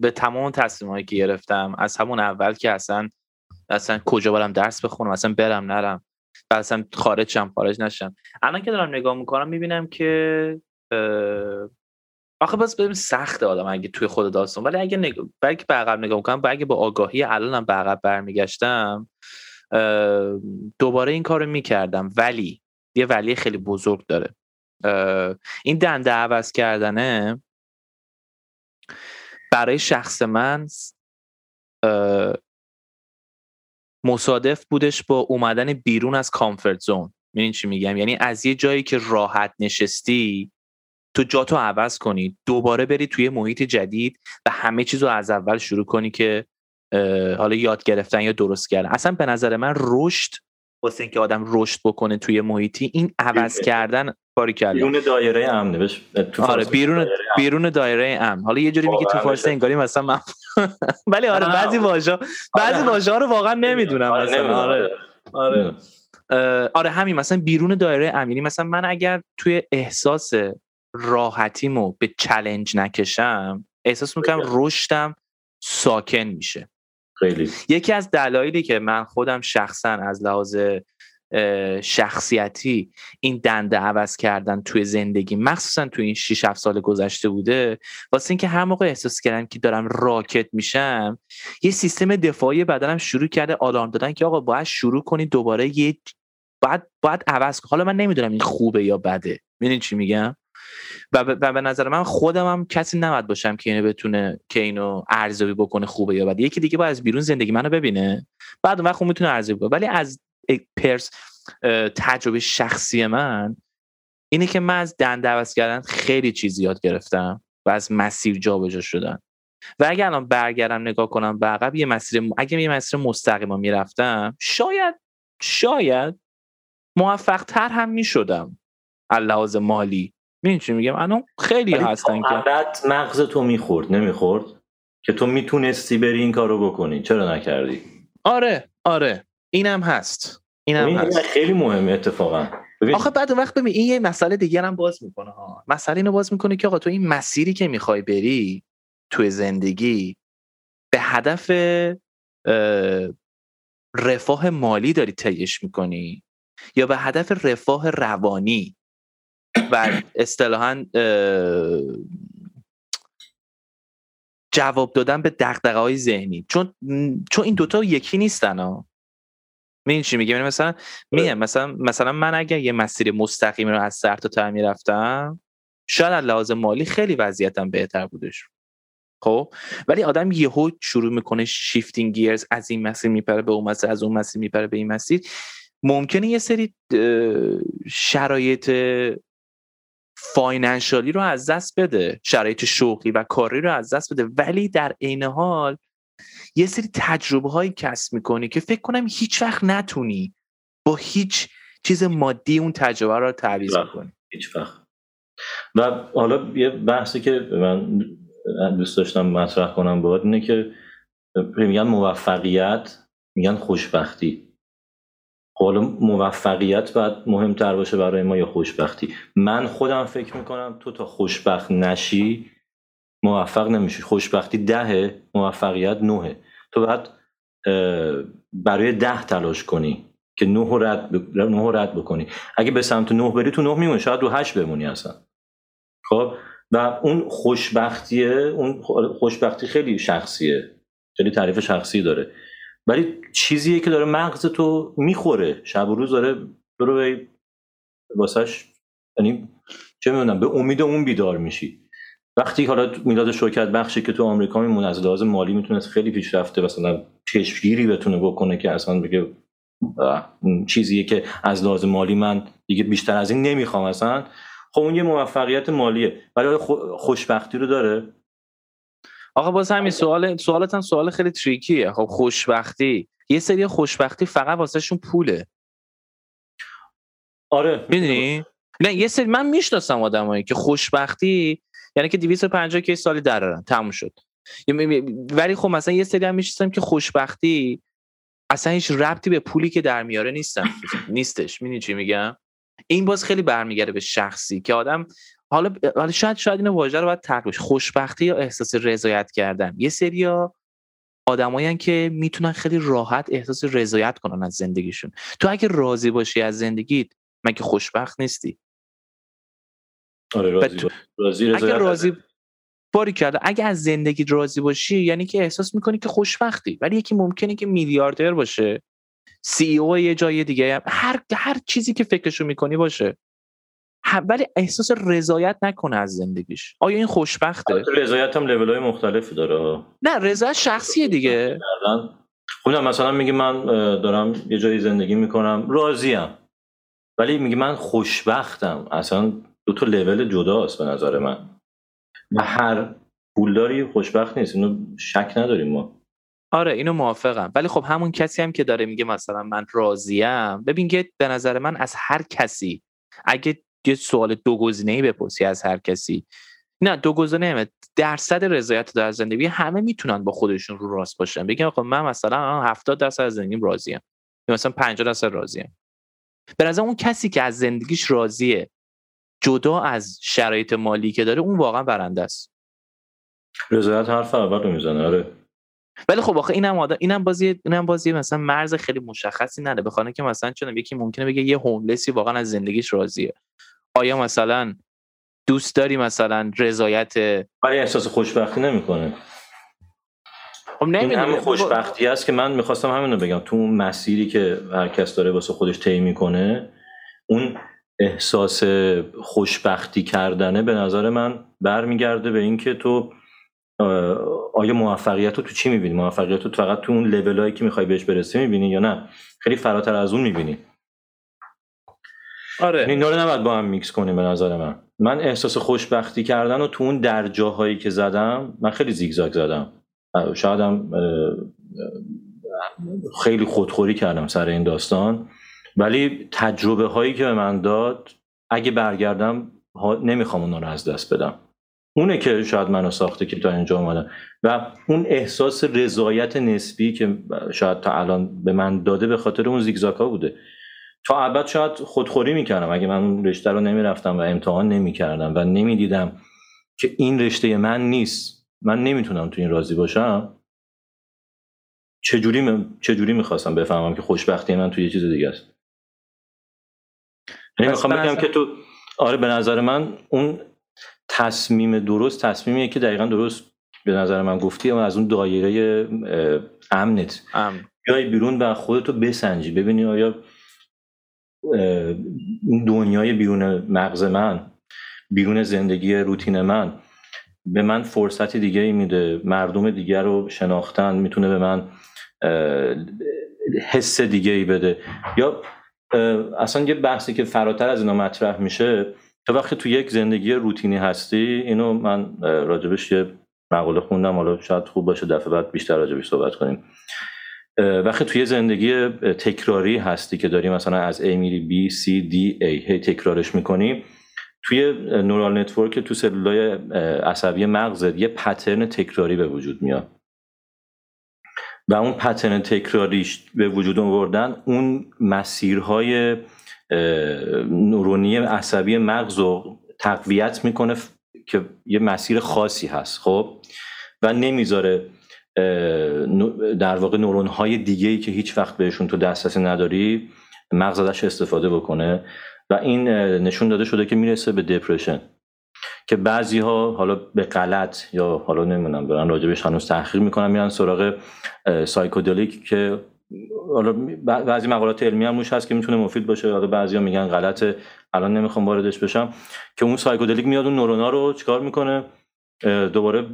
به تمام تصمیمایی که گرفتم از همون اول که اصلا اصلا کجا برم درس بخونم اصلا برم نرم و اصلا خارج شم خارج نشم. الان که دارم نگاه می‌کنم می‌بینم که آخه باز ببین سخته آدم اگه توی خود داستان. ولی اگه نگ... بلکه به عقب نگاه می‌کنم اگه با آگاهی الانم به عقب برمیگشتم دوباره این کارو می‌کردم. ولی یه ولی خیلی بزرگ داره. این دنده عوض کردنه برای شخص من مصادف بودش با اومدن بیرون از کامفورت زون می‌دونی چی میگم؟ یعنی از یه جایی که راحت نشستی تو جاتو عوض کنی دوباره بری توی محیط جدید و همه چیز رو از اول شروع کنی که حالا یاد گرفتن یا درست کردن. اصلا به نظر من رشد واسه اینکه آدم رشد بکنه توی محیطی این عوض کردن کاری کرد بیرون دایره امنه بش آره بیرون بیرون دایره امن. حالا یه جوری میگه تو فارسی انگاری مثلا من ولی آره بعضی واژا بعضی واژا رو واقعا نمی‌دونم. آره، مثلا. آره. آره. آره همین. مثلا بیرون دایره امنی مثلا من اگر توی احساس راحتیمو به چلنج نکشم احساس می‌کنم رشدم ساکن میشه. خیلی. یکی از دلایلی که من خودم شخصا از لحاظ شخصیتی این دنده عوض کردن توی زندگی مخصوصا توی این 6 7 سال گذشته بوده واسه اینکه هر موقع احساس کردم که دارم راکت میشم یه سیستم دفاعی بدنم شروع کرده آلارم دادن که آقا باید شروع کنی دوباره یه باید باید عوض حالا من نمی‌دونم این خوبه یا بده. ببینید چی میگم؟ و به نظر من خودم هم کسی نباید باشم که اینو بتونه که اینو ارزیابی بکنه خوبه یا بده. یکی دیگه باید از بیرون زندگی منو ببینه بعد اون وقت می‌تونه ارزیابی کنه. ولی از پرس تجربه شخصی من اینه که من از دنده عوض کردن خیلی چیز یاد گرفتم و از مسیر جابجا شدن. و اگر الان برگردم نگاه کنم به عقب یه مسیر اگه یه مسیر مستقیم می‌رفتم شاید شاید موفق تر هم می‌شدم. لحاظ مالی. می‌دونی چی میگم؟ الان خیلی هستن که. بعد مغز تو می‌خورد نمی‌خورد؟ که تو می‌تونستی بری این کارو بکنی. چرا نکردی؟ آره آره. اینم هست. اینم هست. خیلی مهمه اتفاقا. آخه بعد وقت ببین این یه مسئله دیگر هم باز می‌کنه ها. مسئله اینو باز می‌کنه که آقا تو این مسیری که می‌خوای بری توی زندگی به هدف رفاه مالی داری تیش می‌کنی یا به هدف رفاه روانی؟ و اصطلاحا جواب دادن به دقدقه های ذهنی. چون چون این دوتا یکی نیستن ها. می‌دونی چی میگم؟ یعنی مثلا میگم مثلا مثلا من اگر یه مسیر مستقیمی رو از سر تا ته می‌رفتم شاید از لحاظ مالی خیلی وضعیتم بهتر بودش. خب؟ ولی آدم یهو شروع می‌کنه شیفتینگ گیرز از این مسیر میپره به اون مسیر از اون مسیر میپره به این مسیر. ممکنه یه سری شرایط فاینانشالی رو از دست بده شرایط شغلی و کاری رو از دست بده. ولی در عین حال یه سری تجربه هایی کسب می‌کنی که فکر کنم هیچ وقت نتونی با هیچ چیز مادی اون تجربه رو تعویض کنی هیچ وقت. و حالا یه بحثی که من دوست داشتم مطرح کنم باید اینه که میگن موفقیت میگن خوشبختی. حالا موفقیت باید مهمتر باشه برای ما یا خوشبختی؟ من خودم فکر می‌کنم تو تا خوشبخت نشی موفق نمیشی. خوشبختی دهه موفقیت نهه تو باید برای ده تلاش کنی که نه رد, ب... نه رد بکنی. اگه به سمت نه بری تو نه میمونی. شاید رو هشت بمونی اصلا. خب؟ و اون خوشبختیه اون خوشبختی خیلی شخصیه. خیلی تعریف شخصی داره. ولی چیزیه که داره مغز تو می‌خوره. شب و روز داره برو واسش یعنی چه می‌دونم به امید اون بیدار میشی. وقتی حالا میلاد شوکت بخشی که تو آمریکا میمونه از لحاظ مالی می‌تونست خیلی پیشرفته مثلا چشمگیری بتونه بکنه که اصلا بگه چیزیه که از لحاظ مالی من دیگه بیشتر از این نمی‌خوام اصلا. خب اون یه موفقیت مالیه. ولی خوشبختی رو داره. آقا باز همین سوال سوالت هم سوال خیلی تریکیه خب خوشبختی. یه سری خوشبختی فقط واسهشون پوله. آره. می‌دونی؟ نه یه سری من می‌شناسم آدمایی که خوشبختی یعنی که 250 کی سالی درارن. تموم شد. ولی خب مثلا یه سری هم می‌شناسم که خوشبختی اصلا هیچ ربطی به پولی که در میاره نیستن. نیستش. می‌دونی چی میگم؟ این باز خیلی برمیگرده به شخصی که آدم حالا حالا شاید شاید اینو واژه رو باید ترک خوشبختی یا احساس رضایت کردن. یه سریا آدمایی که می‌تونن خیلی راحت احساس رضایت کنن از زندگیشون. تو اگه راضی باشی از زندگیت مگه خوشبخت نیستی؟ آره راضی, راضی اگه راضی باری کرده اگه از زندگی راضی باشی یعنی که احساس می‌کنی که خوشبختی. ولی یکی ممکنه که میلیاردر باشه. سی او یه جای دیگه هر هر چیزی که فکرشو می‌کنی باشه. ولی احساس رضایت نکنه از زندگیش. آیا این خوشبخته؟ رضایت هم لول های مختلفی داره. نه رضایت شخصیه دیگه. خودم خب مثلا میگه من دارم یه جایی زندگی می‌کنم. راضیم. ولی میگه من خوشبختم. اصلا دو تا لول جداست به نظر من. و هر پولداری خوشبخت نیست. اینو شک نداریم ما. آره اینو موافقم. ولی خب همون کسی هم که داره میگه مثلا من راضیم. ببین که به نظر من از هر کسی اگه یه سوال دو گزینه ای بپرسی از هر کسی. نه دو گزینه درصد رضایت در زندگی همه می‌تونن با خودشون رو راست باشن. بگن آقا من مثلا 70 درصد از زندگیم راضیم. یا مثلا 50 درصد راضیم. به نظر اون کسی که از زندگیش راضیه جدا از شرایط مالی که داره اون واقعا برنده است. رضایت حرف اول رو می‌زنه آره. ولی خب آخه اینم آدم اینم بازی اینم بازی مثلا مرز خیلی مشخصی نده بخوانه که مثلا چون یکی ممکنه بگه یه هوملسی واقعا از زندگیش راضیه. آیا مثلا دوست داری مثلا رضایت ولی احساس خوشبختی نمی‌کنه. خب این خوشبختی است که من می‌خواستم همین رو بگم. تو اون مسیری که هر کس داره واسه خودش طی می‌کنه اون احساس خوشبختی کردنه به نظر من برمیگرده به اینکه تو آیا موفقیت رو تو چی می‌بینی؟ موفقیت رو فقط تو اون لولایی که می‌خوای بهش برسی می‌بینی یا نه؟ خیلی فراتر از اون می‌بینی. آره. این رو نباید با هم میکس کنیم به نظر من. من احساس خوشبختی کردن و تو اون درجاهایی که زدم من خیلی زیگزاگ زدم. شایدم خیلی خودخوری کردم سر این داستان. ولی تجربه هایی که به من داد اگه برگردم نمی‌خوام اونا رو از دست بدم. اونه که شاید منو ساخته که تا اینجا اومدم و اون احساس رضایت نسبی که شاید تا الان به من داده به خاطر اون زیگزاکا بوده. تا ابد شاید خودخوری می‌کردم. اگه من اون رشته رو نمی‌رفتم و امتحان نمی‌کردم و نمی‌دیدم که این رشته من نیست من نمی‌تونم تو این راضی باشم چجوری م... چجوری می‌خواستم بفهمم که خوشبختی من تو یه چیز دیگه است؟ یعنی می‌خوام بگم که تو آره به نظر من اون تصمیم درست تصمیمیه که دقیقا درست به نظر من گفتی اما از اون دایره امنت. امن. بیای بیرون و خودتو بسنجی ببینی آیا دنیای بیرون مغز من بیرون زندگی روتین من به من فرصتی دیگه میده. مردم دیگر رو شناختن می‌تونه به من حس دیگه ای بده. یا اصلا یه بحثی که فراتر از اینا مطرح میشه تا وقتی تو یک زندگی روتینی هستی اینو من راجبش یه مقاله خوندم. حالا شاید خوب باشه دفعه بعد بیشتر راجبش صحبت کنیم. وقتی توی زندگی تکراری هستی که داری مثلا از A میری B C D A هی تکرارش می‌کنی توی نورال نتورک تو سلولای عصبی مغزت یه پترن تکراری به وجود میاد. و اون پترن تکراریش به وجود آوردن اون مسیرهای نورونی عصبی مغز رو تقویت می‌کنه که یه مسیر خاصی هست خب؟ و نمی‌ذاره در واقع نورون های دیگه ای که هیچ وقت بهشون تو دسترسی نداری مغز ازش استفاده بکنه و این نشون داده شده که می‌رسه به دپرشن که بعضی ها حالا به غلط یا حالا نمی‌دونم برن راجبش هنوز تحقیق می‌کنن میرن سراغ psychedelic که حالا بعضی مقالات علمی هم روش هست که می‌تونه مفید باشه. حالا بعضیا میگن غلطه. الان نمی‌خوام واردش بشم. که اون psychedelic میاد اون نورونا رو چیکار می‌کنه؟ دوباره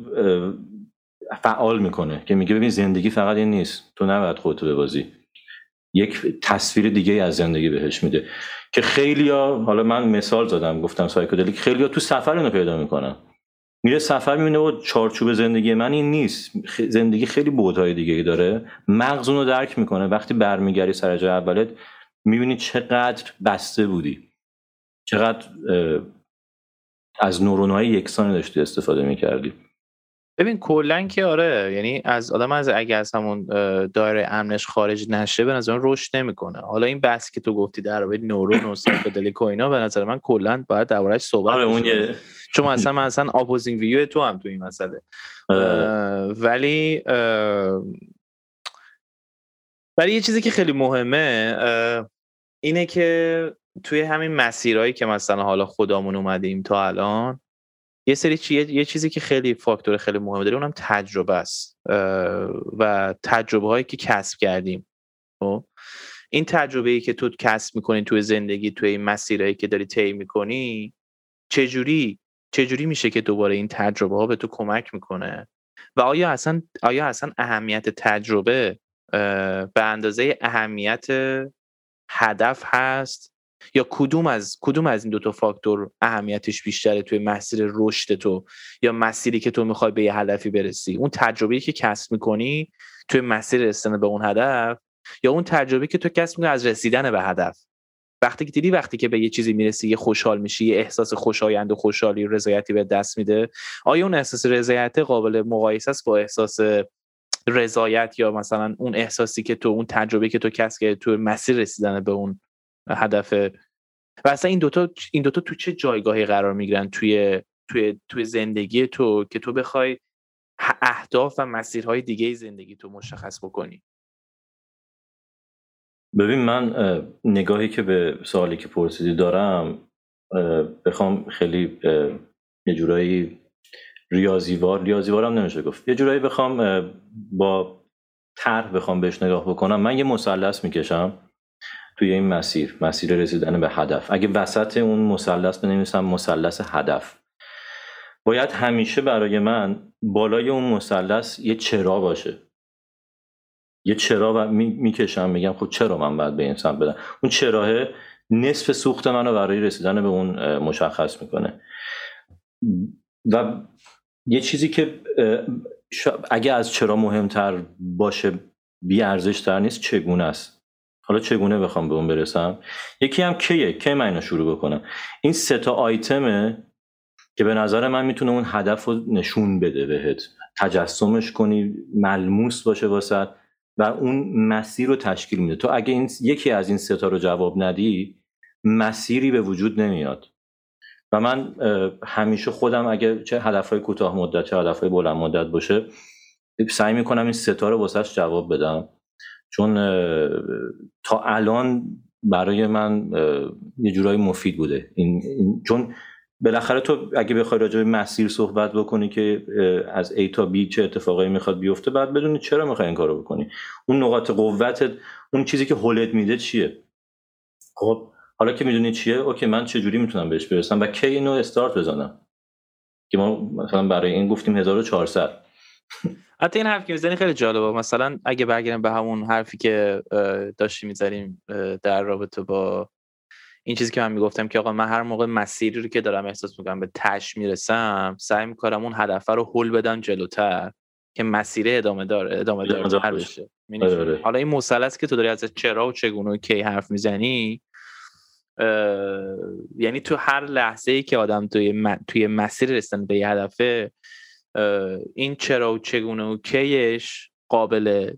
فعال می‌کنه که میگه ببین زندگی فقط این نیست. تو نباید خودتو ببازی یک تصویر دیگه از زندگی بهش میده. که خیلی ها حالا من مثال زدم گفتم psychedelic خیلی ها تو سفر اینو پیدا می‌کنن. میره سفر می‌بینه و چارچوب زندگی من این نیست. زندگی خیلی بودهای دیگه ای داره. مغز اونو درک می‌کنه. وقتی برمیگردی سر جای اولت می‌بینی چقدر بسته بودی. چقدر از نورونهای یکسانی داشتی استفاده می‌کردی. ببین کلا که آره یعنی از آدم از اگه از همون دایره امنش خارج نشه به نظر رشد نمی‌کنه. حالا این بحث که تو گفتی در رابطه نورون و سایکدلیک و اینا به نظر من کلا باید دربارش صحبت آره اون چون مثلا من اصلا opposing view تو هم تو این مسئله. آره. ولی ولی یه چیزی که خیلی مهمه اینه که توی همین مسیرهایی که مثلا حالا خودمون اومدیم تا الان یه سری چی... یه چیزی که خیلی فاکتور خیلی مهمه داره اونم تجربه است و تجربه هایی که کسب کردیم خب؟ این تجربه ای که تو کسب می‌کنی توی زندگی توی این مسیرهایی که داری طی می‌کنی چجوری چجوری میشه که دوباره این تجربه ها به تو کمک می‌کنه و آیا اصلا آیا اصلا اهمیت تجربه به اندازه اهمیت هدف هست یا کدوم از کدوم از این دو تا فاکتور اهمیتش بیشتره توی مسیر رشد تو یا مسیری که تو می‌خوای به یه هدفی برسی؟ اون تجربه‌ای که کسب می‌کنی توی مسیر رسیدن به اون هدف یا اون تجربه که تو کسب می‌کنی از رسیدن به هدف؟ وقتی که دیدی وقتی که به یه چیزی می‌رسی یه خوشحال میشی یه احساس خوشایند و خوشحالی و رضایتی به دست میده آیا اون احساس رضایت قابل مقایسه است با احساس رضایت یا مثلا اون احساسی که تو اون تجربه که تو کسب کردی تو مسیر رسیدن به اون هدف. و اصلا این دوتا این دوتا تو چه جایگاهی قرار می‌گیرن توی توی توی زندگی تو که تو بخوای اهداف و مسیرهای دیگه زندگی تو مشخص بکنی؟ ببین من نگاهی که به سوالی که پرسیدی دارم بخوام خیلی یه جورایی ریاضیوار ریاضیوارم نمیشه گفت. یه جورایی بخوام با طرح بخوام بهش نگاه بکنم. من یه مثلث می‌کشم. توی این مسیر مسیر رسیدن به هدف. اگه وسط اون مثلث بنویسم مثلث هدف. باید همیشه برای من بالای اون مثلث یه چرا باشه. یه چرا می‌کشم میگم خب چرا من باید به این سمت بدم اون چراه نصف سوخت منو برای رسیدن به اون مشخص می‌کنه. و یه چیزی که اگه از چرا مهمتر باشه بی ارزش تر نیست چگونه است؟ حالا چگونه بخوام به اون برسم؟ یکی هم کیه؟ کی من شروع بکنم؟ این سه تا آیتمه که به نظر من می‌تونه اون هدف رو نشون بده بهت. تجسمش کنی ملموس باشه واسه و اون مسیر رو تشکیل میده. تو اگه این یکی از این ستا رو جواب ندی مسیری به وجود نمیاد. و من همیشه خودم اگه چه هدفهای کوتاه مدت چه هدفهای بلند مدت باشه سعی می‌کنم این ستا رو واسهش جواب بدم. چون تا الان برای من یه جورایی مفید بوده. این, چون بالاخره تو اگه بخوای راجع به مسیر صحبت بکنی که از A تا B چه اتفاقایی می‌خواد بیفته بعد بدونی چرا می‌خوای این کارو بکنی. اون نقاط قوتت اون چیزی که هولت میده چیه؟ خب حالا که می‌دونی چیه اوکی من چه جوری می‌تونم بهش برسم؟ و کی اینو استارت بزنم. که ما مثلا برای این گفتیم 1400 حتی این حرف که می‌زنی خیلی جالبه. مثلا اگه برگردیم به همون حرفی که داشتی می‌زنیم در رابطه با این چیزی که من می‌گفتم که آقا من هر موقع مسیری رو که دارم احساس می‌کنم به تش می‌رسم سعی می‌کنم اون هدف رو هول بدم جلوتر که مسیر ادامه داره ادامه داره بشه. آره، آره. حالا این مثلث که تو داری از چرا و چگونه و کی حرف می‌زنی یعنی تو هر لحظه ای که آدم توی, توی مسیر رسیدن به یه هدفه این چرا و چگونه و کیش قابل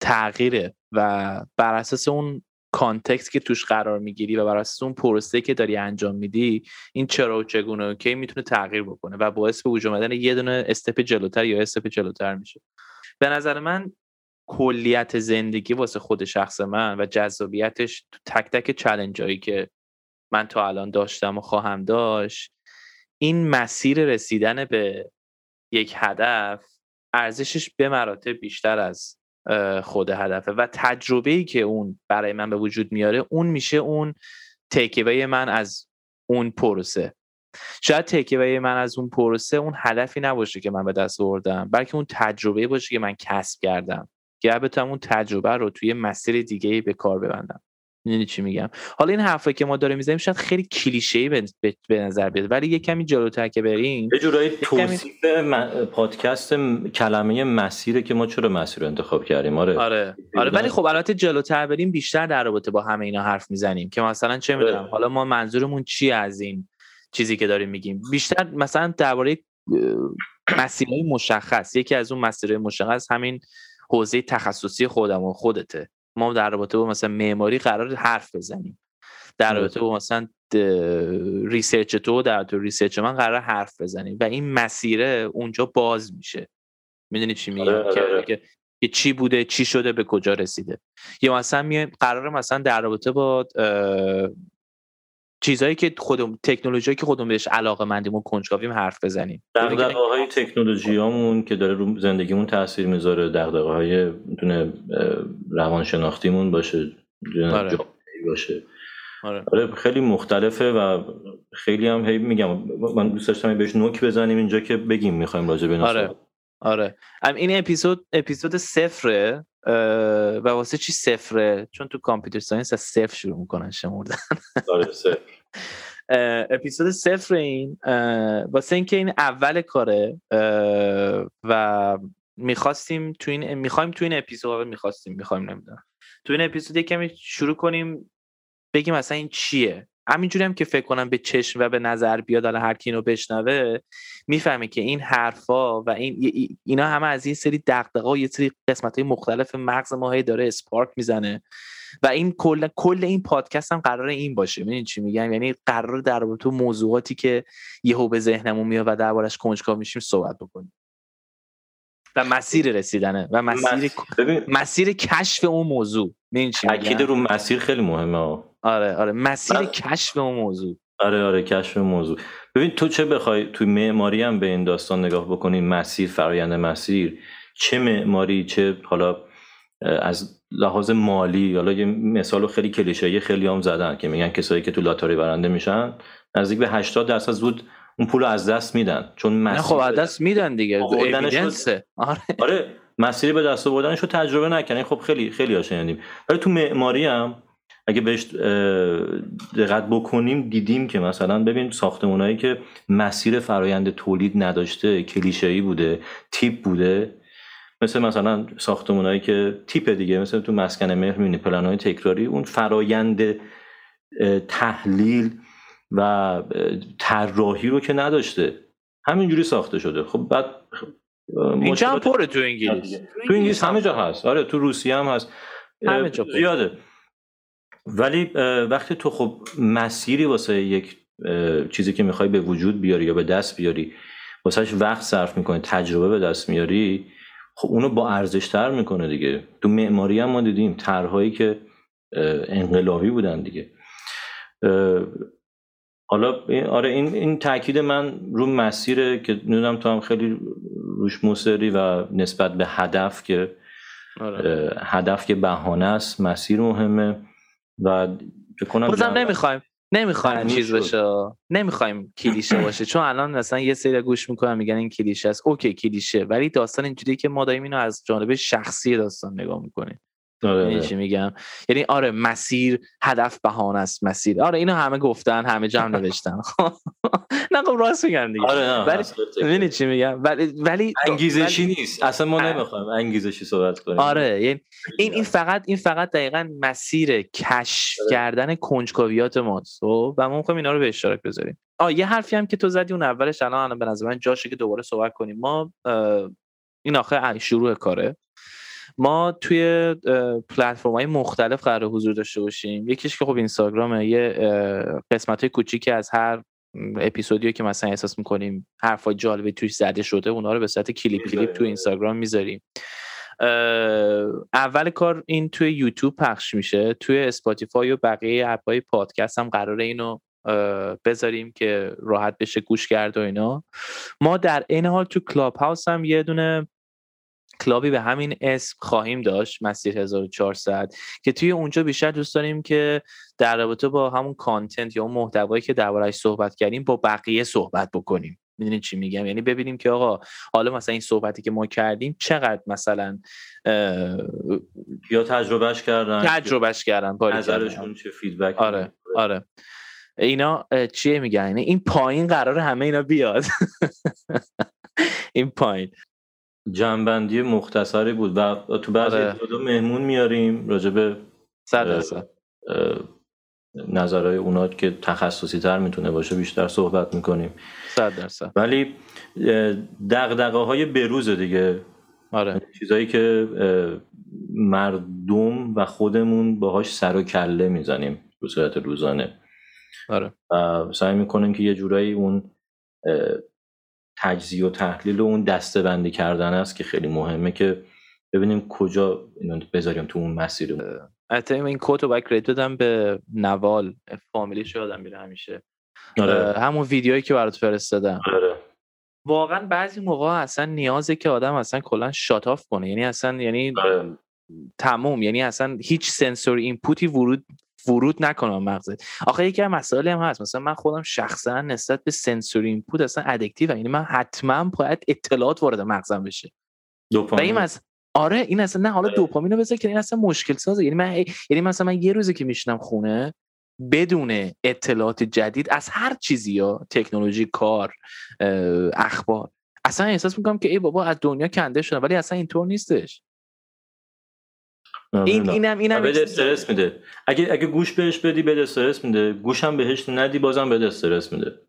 تغییره و بر اساس اون context که توش قرار می‌گیری و بر اساس اون پروسه که داری انجام میدی این چرا و چگونه و کی می‌تونه تغییر بکنه و باعث به وجود آمدن یه دونه step جلوتر یا step جلوتر میشه. به نظر من کلیت زندگی واسه خود شخص من و جذابیتش تو تک تک challenge هایی که من تا الان داشتم و خواهم داشت این مسیر رسیدن به یک هدف ارزشش به مراتب بیشتر از خود هدفه. و تجربه ای که اون برای من به وجود میاره اون میشه اون تکیوه من از اون پروسه. شاید تکیوه من از اون پروسه اون هدفی نباشه که من به دست آوردم بلکه اون تجربه باشه که من کسب کردم. که بتونم اون تجربه رو توی مسیر دیگه به کار ببندم. می‌دونی چی میگم. حالا این حرفایی که ما داره می‌زنیم شاید خیلی کلیشه‌ای به, به نظر بیاد. ولی یه کمی جلوتر که بریم یه جورایی توصیف پادکست کلمه مسیره که ما چرا مسیر رو انتخاب کردیم؟ آره. آره. آره ولی خب البته جلوتر بریم بیشتر در رابطه با همه اینا حرف می‌زنیم که مثلا چه می‌دونم آره. حالا ما منظورمون چی از این چیزی که داریم میگیم؟ بیشتر مثلا درباره مسیرهای مشخص یکی از اون مسیرهای مشخص همین حوزه تخصصی خودم و خودته. ما در رابطه با مثلا معماری قرار حرف بزنیم. در رابطه با مثلا research تو در تو research من قرار حرف بزنیم و این مسیره اونجا باز میشه. می‌دونی چی میگم؟ آره، آره، آره. که که چی بوده چی شده به کجا رسیده. یا مثلا می قرار مثلا در رابطه با چیزهایی که خودم تکنولوژی که خودمون بهش علاقه مندیم و کنجکاویم حرف بزنیم دغدغه های تکنولوژیامون که داره رو زندگیمون تاثیر می‌ذاره دغدغه های می‌تونه روانشناختیمون باشه آره. باشه آره. آره. خیلی مختلفه و خیلی هم هی میگم من دوست داشتم بهش نوک بزنیم اینجا که بگیم می‌خوایم راجع به آره. آره این اپیزود اپیزود صفره و واسه چی صفره؟ چون تو کامپیوتر ساینس از صفر شروع می‌کنن شمردن. آره اپیزود صفر این واسه اینکه این اول کاره و می‌خواستیم تو این می‌خوایم تو این اپیزود می‌خواستیم می‌خوایم نمی‌دونم. تو این اپیزود کمی شروع کنیم بگیم مثلا این چیه؟ همینجوری هم که فکر کنم به چشم و به نظر بیاد حالا هر کی اینو بشنوه می‌فهمه که این حرفا و این اینا همه از این سری دغدغه و یه سری قسمت های مختلف مغز ما داره اسپارک می‌زنه. و این کل کل این پادکست هم قرار این باشه. ببین چی میگم؟ یعنی قرار در تو موضوعاتی که یهو به ذهنمون میاد و دربارش کنجکاو میشیم صحبت بکنیم. و مسیر رسیدنه. و مسیر مسیر کشف اون موضوع. اکید رو مسیر خیلی مهمه آره آره. مسیر کشف اون موضوع. آره آره کشف موضوع. ببین تو چه بخوای توی معماری هم به این داستان نگاه بکنی؟ مسیر فرایند مسیر. چه معماری چه حالا از لحاظ مالی حالا یه مثال خیلی کلیشه‌ای خیلی هم زدن که میگن کسایی که تو لاتاری برنده میشن نزدیک به 80 درصد زود اون پول از دست میدن. چون مسیر خب از دست میدن دیگه. آره. آره مسیری به دست آوردنش رو تجربه نکنن خب خیلی خیلی ها ولی تو معماری هم اگه بهش دقت بکنیم دیدیم که مثلا ببین ساختمونایی که مسیر فرایند تولید نداشته کلیشه‌ای بوده تیپ بوده مثل مثلا ساختمونایی که تیپ دیگه مثل تو مسکن مهر می‌بینی پلنهای تکراری اون فرایند تحلیل و طراحی رو که نداشته همینجوری ساخته شده. خب بعد اینجا هم پره تو انگلیس. تو انگلیس همه جا هست. آره تو روسیه هم هست. همه جا زیاده. ولی وقتی تو خب مسیری واسه یک چیزی که می‌خوای به وجود بیاری یا به دست بیاری واسهش وقت صرف می‌کنی تجربه به دست میاری خب اونو با ارزش تر می‌کنه دیگه. تو معماری هم ما دیدیم طرحهایی که انقلابی بودن دیگه. حالا آره این این تاکید من رو مسیره که می‌دونم تو هم خیلی روش مصری و نسبت به هدف که آره. هدف که بهانه است مسیر مهمه. و بکنم بازم نمی‌خوایم. نمی‌خوایم چیز بشه نمی‌خوایم کلیشه باشه. چون الان مثلا یه سری گوش می‌کنم میگن این کلیشه است. اوکی کلیشه. ولی داستان اینجوری که ما داریم اینو از جانب شخصی داستان نگاه می‌کنیم. آره یعنی چی میگم؟ یعنی آره مسیر هدف بهانه است مسیر. آره اینو همه گفتن همه جمع نوشتن. نه خب راست میگن دیگه. آره ولی ببینی چی میگم؟ ولی ولی انگیزشی نیست. اصلا ما نمی‌خوایم انگیزشی صحبت کنیم. آره یعنی این این فقط این فقط دقیقا مسیر کشف آره. کردن کنجکاویات ماست خب؟ و ما می‌خوایم اینا رو به اشتراک بذاریم. آ یه حرفی هم که تو زدی اون اولش الان الان به نظر من جاشه که دوباره صحبت کنیم. ما این آخه شروع کاره. ما توی پلتفرم های مختلف قرار حضور داشته باشیم. یکیش که خب اینستاگرامه یه قسمت های کوچیکی از هر اپیزودی که مثلا احساس می‌کنیم حرفای جالبی توش زده شده اونا رو به صورت کلیپ کلیپ تو اینستاگرام می‌ذاریم. اول کار این توی یوتیوب پخش میشه. توی اسپاتیفای و بقیه اپهای پادکست هم قراره اینو بذاریم که راحت بشه گوش کرد و اینا. ما در این حال تو کلاب هاوس هم یه دونه club ی به همین اسم خواهیم داشت مسیر 1400 که توی اونجا بیشتر دوست داریم که در رابطه با همون content یا اون محتوایی که دربارهش صحبت کردیم با بقیه صحبت بکنیم. می‌دونید چی میگم؟ یعنی ببینیم که آقا حالا مثلا این صحبتی که ما کردیم چقدر مثلا یا تجربهش کردن تجربهش کردن نظرشون چه feedback آره آره. اینا چیه میگن؟ یعنی این پایین قرار همه اینا بیاد. این پایین. جنبندی مختصری بود و تو بعضی آره. مهمون میاریم راجع به نظرهای اونا که تخصصی تر می‌تونه باشه بیشتر صحبت می‌کنیم. صد درصد. ولی دقدقه های بروز دیگه. آره. چیزایی که مردم و خودمون باهاش سر و کله می‌زنیم به صورت روزانه. آره. سعی می‌کنیم که یه جورایی اون تجزیه و تحلیل و اون دسته بندی کردن است که خیلی مهمه که ببینیم کجا اینو بذاریم تو اون مسیر حتی این quote و باید credit بدم به نوال فامیلی شدم میره همیشه آره. همون ویدیویی که برات فرستادم آره. واقعا بعضی موقع اصلا نیازه که آدم اصلا کلا shut off کنه یعنی اصلا یعنی آره. تموم یعنی اصلا هیچ sensory input ی ورود ورود نکنه مغزت. آخه یکی از مسائل هم هست. مثلا من خودم شخصا نسبت به سنسور اینپوت اصلا ادکتیو یعنی من حتما باید اطلاعات وارد مغزم بشه. و این از آره این اصلا نه حالا آره. دوپامین رو بذار که این اصلا مشکل سازه یعنی من یعنی مثلا من یه روزی که میشنم خونه بدون اطلاعات جدید از هر چیزی یا تکنولوژی کار اخبار اصلا احساس می‌کنم که ای بابا از دنیا کنده شدم. ولی اصلا اینطور نیستش. این اینم اینم بده استرس میده. اگه اگه گوش بهش بدی بده استرس میده. گوشم بهش ندی بازم بده استرس میده.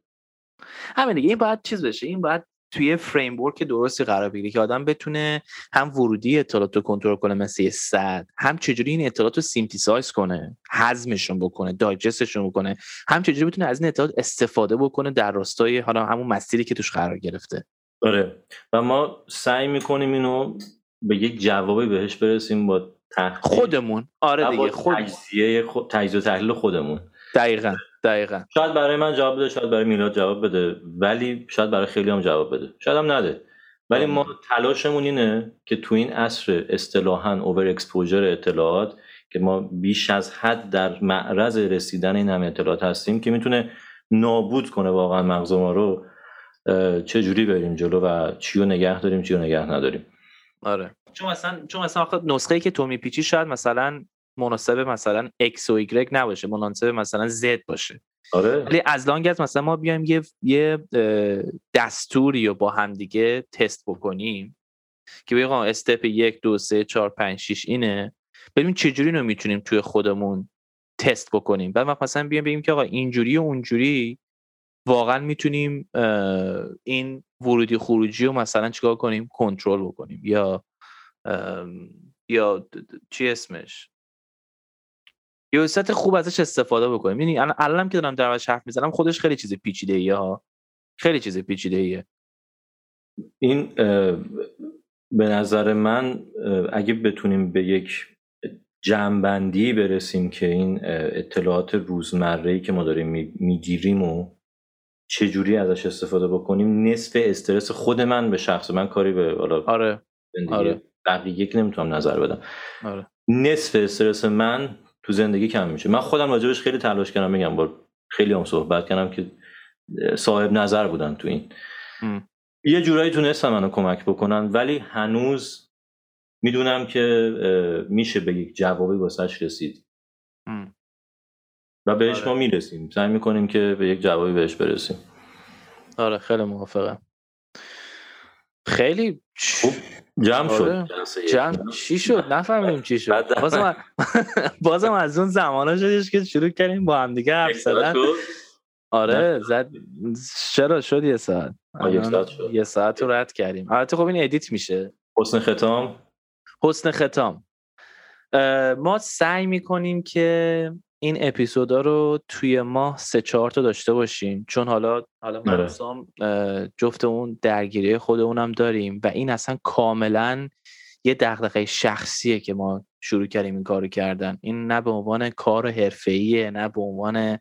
همین دیگه. این باید چیز بشه. این باید توی فریم ورک درستی قرار بگیره که آدم بتونه هم ورودی اطلاعات رو کنترل کنه مثل صد هم چجوری این اطلاعات رو سیمتیسایز کنه هضمشون بکنه دایجستشون بکنه هم چجوری بتونه از این اطلاعات استفاده بکنه در راستای حالا همون مسیری که توش قرار گرفته. آره. و ما سعی می‌کنیم اینو به یک جوابی بهش برسیم با خودمون. آره دیگه خود تجزیه تجزیه و تحلیل خودمون. دقیقا دقیقا. شاید برای من جواب بده شاید برای میلاد جواب بده ولی شاید برای خیلی هم جواب بده. شاید هم نده. ولی ما تلاشمون اینه که تو این عصر اصطلاحا اوور اکسپوژر اطلاعات که ما بیش از حد در معرض رسیدن این همه اطلاعات هستیم که می‌تونه نابود کنه واقعا مغز ما رو چه جوری بریم جلو و چی رو نگه داریم چی رو نگه نداریم. آره. چون مثلا چون مثلا نسخه ای که تو میپیچی شاید مثلا مناسب مثلا X و Y نباشه مناسب مثلا Z باشه. آره. ولی از لانگ از مثلا ما بیایم یه یه دستوری رو با هم دیگه تست بکنیم که بگیم استپ یک دو سه چهار پنج شیش اینه. ببینیم چجوری رو می‌تونیم توی خودمون تست بکنیم. بعد مثلا بیایم بگیم که آقا اینجوری و اونجوری واقعا می‌تونیم این ورودی خروجی رو مثلا چیکار کنیم؟ کنترل بکنیم. یا یا چی اسمش؟ یه وسط خوب ازش استفاده بکنیم یعنی الانم که دارم در حرف می‌زنم خودش خیلی چیز پیچیده ایه ها. خیلی چیز پیچیده ایه این به نظر من اگه بتونیم به یک جمعبندی برسیم که این اطلاعات روزمره که ما داریم می‌گیریم و چجوری ازش استفاده بکنیم نصف استرس خود من به شخص من کاری به آره. آره. بقیه که نمی‌تونم نظر بدم آره. نصف استرس من تو زندگی کم میشه من خودم راجبش خیلی تلاش کردم میگم با خیلی هم صحبت کردم که صاحب نظر بودن تو این م. یه جورایی تونستم منو کمک بکنن ولی هنوز می‌دونم که میشه به یک جوابی واسش رسید م. و بهش آره. ما می‌رسیم سعی می‌کنیم که به یک جوابی بهش برسیم آره خیلی موافقم خیلی خوب جمع شد. آره. جمع چی شد؟ نفهمیدیم چی شد. بازم بازم از اون زمانا شدش که شروع کردیم با هم دیگه حرف زدن. آره زد چرا؟ شد یه ساعت. یک ساعت شد. یه ساعت رو رد کردیم. البته خب این ادیت میشه. حسن ختام؟ حسن ختام. ما سعی می‌کنیم که این اپیزودا رو توی ماه سه چهار تا داشته باشیم. چون حالا حالا مرسام جفت اون درگیری خودمونم داریم و این اصلا کاملا یه دغدغه شخصیه که ما شروع کردیم این کارو کردن. این نه به عنوان کار حرفه‌ایه نه به عنوان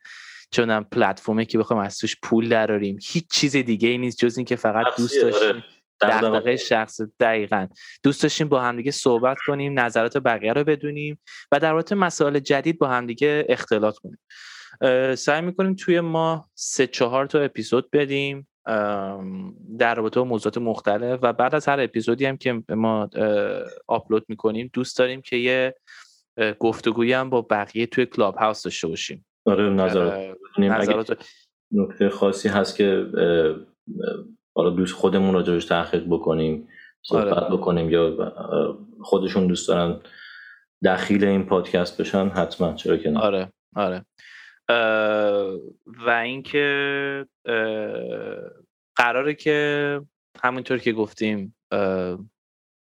چون پلتفرمی که بخوایم از توش پول دراریم هیچ چیز دیگه ای نیست جز اینکه فقط دوست داشتیم. دغدغه شخص دقیقا. دوست داشتیم با همدیگه صحبت کنیم نظرات بقیه رو بدونیم و در مورد مسائل جدید با همدیگه اختلاط کنیم. سعی می‌کنیم توی ما سه چهار تا اپیزود بدیم در رابطه با موضوعات مختلف و بعد از هر اپیزودی هم که ما آپلود می‌کنیم دوست داریم که یه گفتگویی هم با بقیه توی کلاب هاوس داشته باشیم. آره نظرات... نکته خاصی هست که حالا دوست خودمون راجبش تحقیق بکنیم صحبت آره. بکنیم یا خودشون دوست دارن دخیل این پادکست بشن حتما چرا که نه. آره آره. و اینکه قراره که همونطور که گفتیم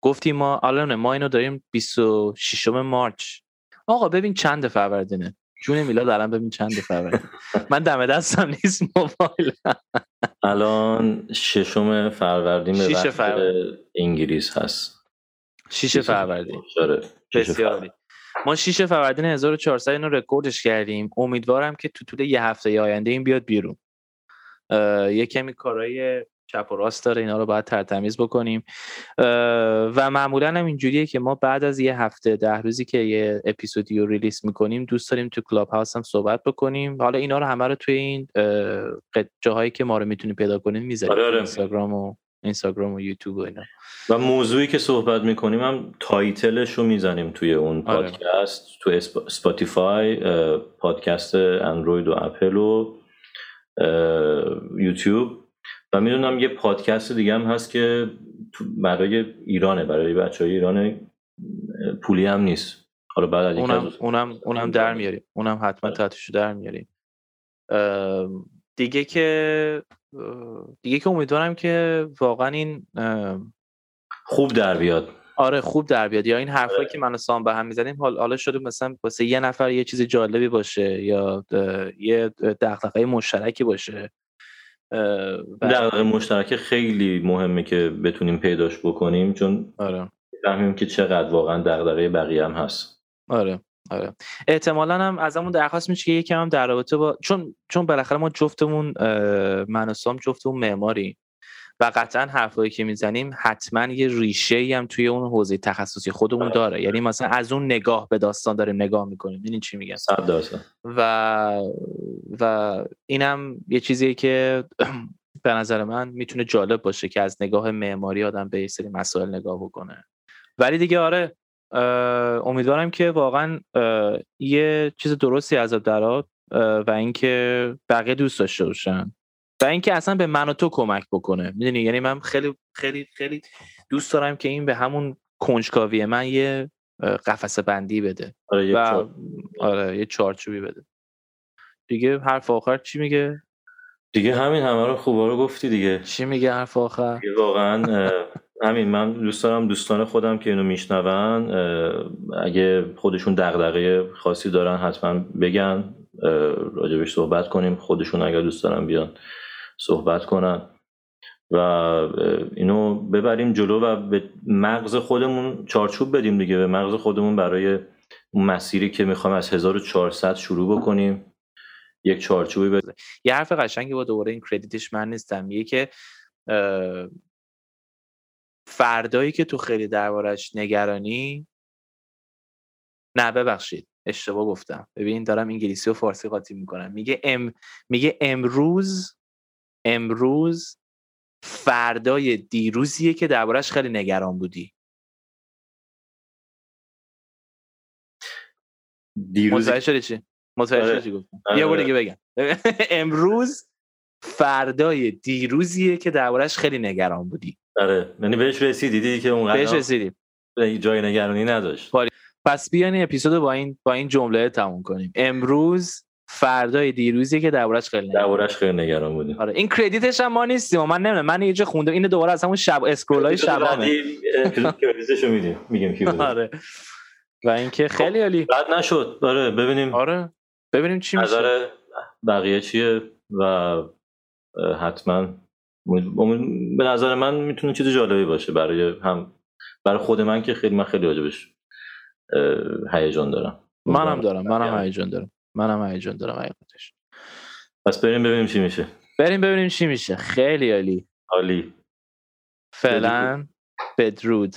گفتیم ما الان ما اینو داریم 26 مارچ. آقا ببین چند فروردینه جون میلا دارم ببین چند فروردین من دم دستم نیست موبایل الان ششم فروردین به وقت انگلیس هست. شیش فروردین. بسیاری ما 6 فروردین 1400 اینو رکوردش کردیم. امیدوارم که تو طول یه هفته آینده این بیاد بیرون. یه کمی کارهای چپ و راست داره اینا رو باید ترتمیز بکنیم و معمولا هم اینجوریه که ما بعد از یه هفته ده روزی که یه اپیزودی رو release می‌کنیم دوست داریم تو کلاب هاوس هم صحبت بکنیم حالا اینا رو همه رو توی این جاهایی که ما رو می‌تونیم پیدا کنیم می‌ذاریم آره آره. اینستاگرام و اینستاگرام و یوتیوب و اینا و موضوعی که صحبت می‌کنیم هم title ش رو می‌زنیم توی اون آره. پادکست تو اسپاتیفای پادکست اندروید و اپل و یوتیوب و می‌دونم یه پادکست دیگه هم هست که برای ایرانه برای بچه های ایران پولی هم نیست. حالا بعد اونم, اونم, اونم در میاریم. اونم حتما آره. تحتشو در میاریم. دیگه که دیگه که امیدوارم که واقعا این خوب در بیاد. آره خوب در بیاد. یا این حرفایی آره. که من و سام به هم می‌زنیم حالا شده مثلا واسه یه نفر یه چیز جالبی باشه یا یه دغدغه مشترکی باشه. دغدغه مشترک خیلی مهمه که بتونیم پیداش بکنیم چون آره. فهمیم که چقدر واقعا دغدغه بقیه هم هست. آره آره. احتمالا هم از همون درخواست میشه که یکم هم در رابطه با چون چون بالاخره ما جفتمون من و سام جفتمون معماری. و قطعا حرفایی که می‌زنیم حتما یه ریشه ای هم توی اون حوزه تخصصی خودمون داره. یعنی مثلا از اون نگاه به داستان داریم نگاه می‌کنیم. این چی میگن و و اینم یه چیزیه که به نظر من می‌تونه جالب باشه که از نگاه معماری آدم به سری مسائل نگاه بکنه. ولی دیگه آره امیدوارم که واقعا یه چیز درستی از درات و اینکه بقیه دوست داشته باشن. و اینکه اصلا به من و تو کمک بکنه. می‌دونی؟ یعنی من خیلی خیلی خیلی دوست دارم که این به همون کنجکاوی من یه قفسه بندی بده آره و آره یه چارچوبی بده. دیگه حرف آخر چی میگه؟ دیگه همین همه رو خوبا رو گفتی دیگه. چی میگه حرف آخر؟ واقعا همین من دوست دارم دوستان خودم که اینو میشنون اگه خودشون دغدغه خاصی دارن حتما بگن راجبش صحبت کنیم. خودشون اگر دوست دارن بیان. صحبت کنن. و اینو ببریم جلو و به مغز خودمون چارچوب بدیم دیگه. به مغز خودمون برای اون مسیری که می‌خوام از 1400 شروع بکنیم. یک چارچوبی بده یه حرف قشنگی با دوباره این کردیتش من نیستم. میگه که فردایی که تو خیلی دربارش نگرانی نه ببخشید اشتباه گفتم. ببین دارم انگلیسی و فارسی قاطی می‌کنم. میگه ام میگه امروز امروز فردای دیروزیه که دربارش خیلی نگران بودی. دیروز متوجه چی؟ متوجه آره. چی گفتم؟ بیا آره. دیگه بگم. امروز فردای دیروزیه که دربارش خیلی نگران بودی. آره. یعنی بهش رسیدی دیدی که اون بهش رسیدیم. جای نگرانی نداشت. پس بیانی اپیزود با این با این جمله تموم کنیم. امروز فردای دیروزی که دربارش خیلی دربارش خیلی نگران بودیم. آره این کردیتش هم ما نیستیم. من نمی‌دونم من یه جا خوندم اینو دوباره از همون شب اسکرول های شبانه کردیتشو میدیم میگیم کی بود. آره. و اینکه خیلی عالی. بعد نشد. آره ببینیم. آره. ببینیم چی میشه. نظر بقیه چیه و حتما به نظر من می‌تونه چیز جالبی باشه برای هم. برای خود من که خیلی من خیلی راجبش هیجان دارم. منم دارم منم هیجان دارم. منم هیجان دارم حقیقتش. پس بریم ببینیم چی میشه. بریم ببینیم چی میشه. خیلی عالی. عالی. فعلا بدرود.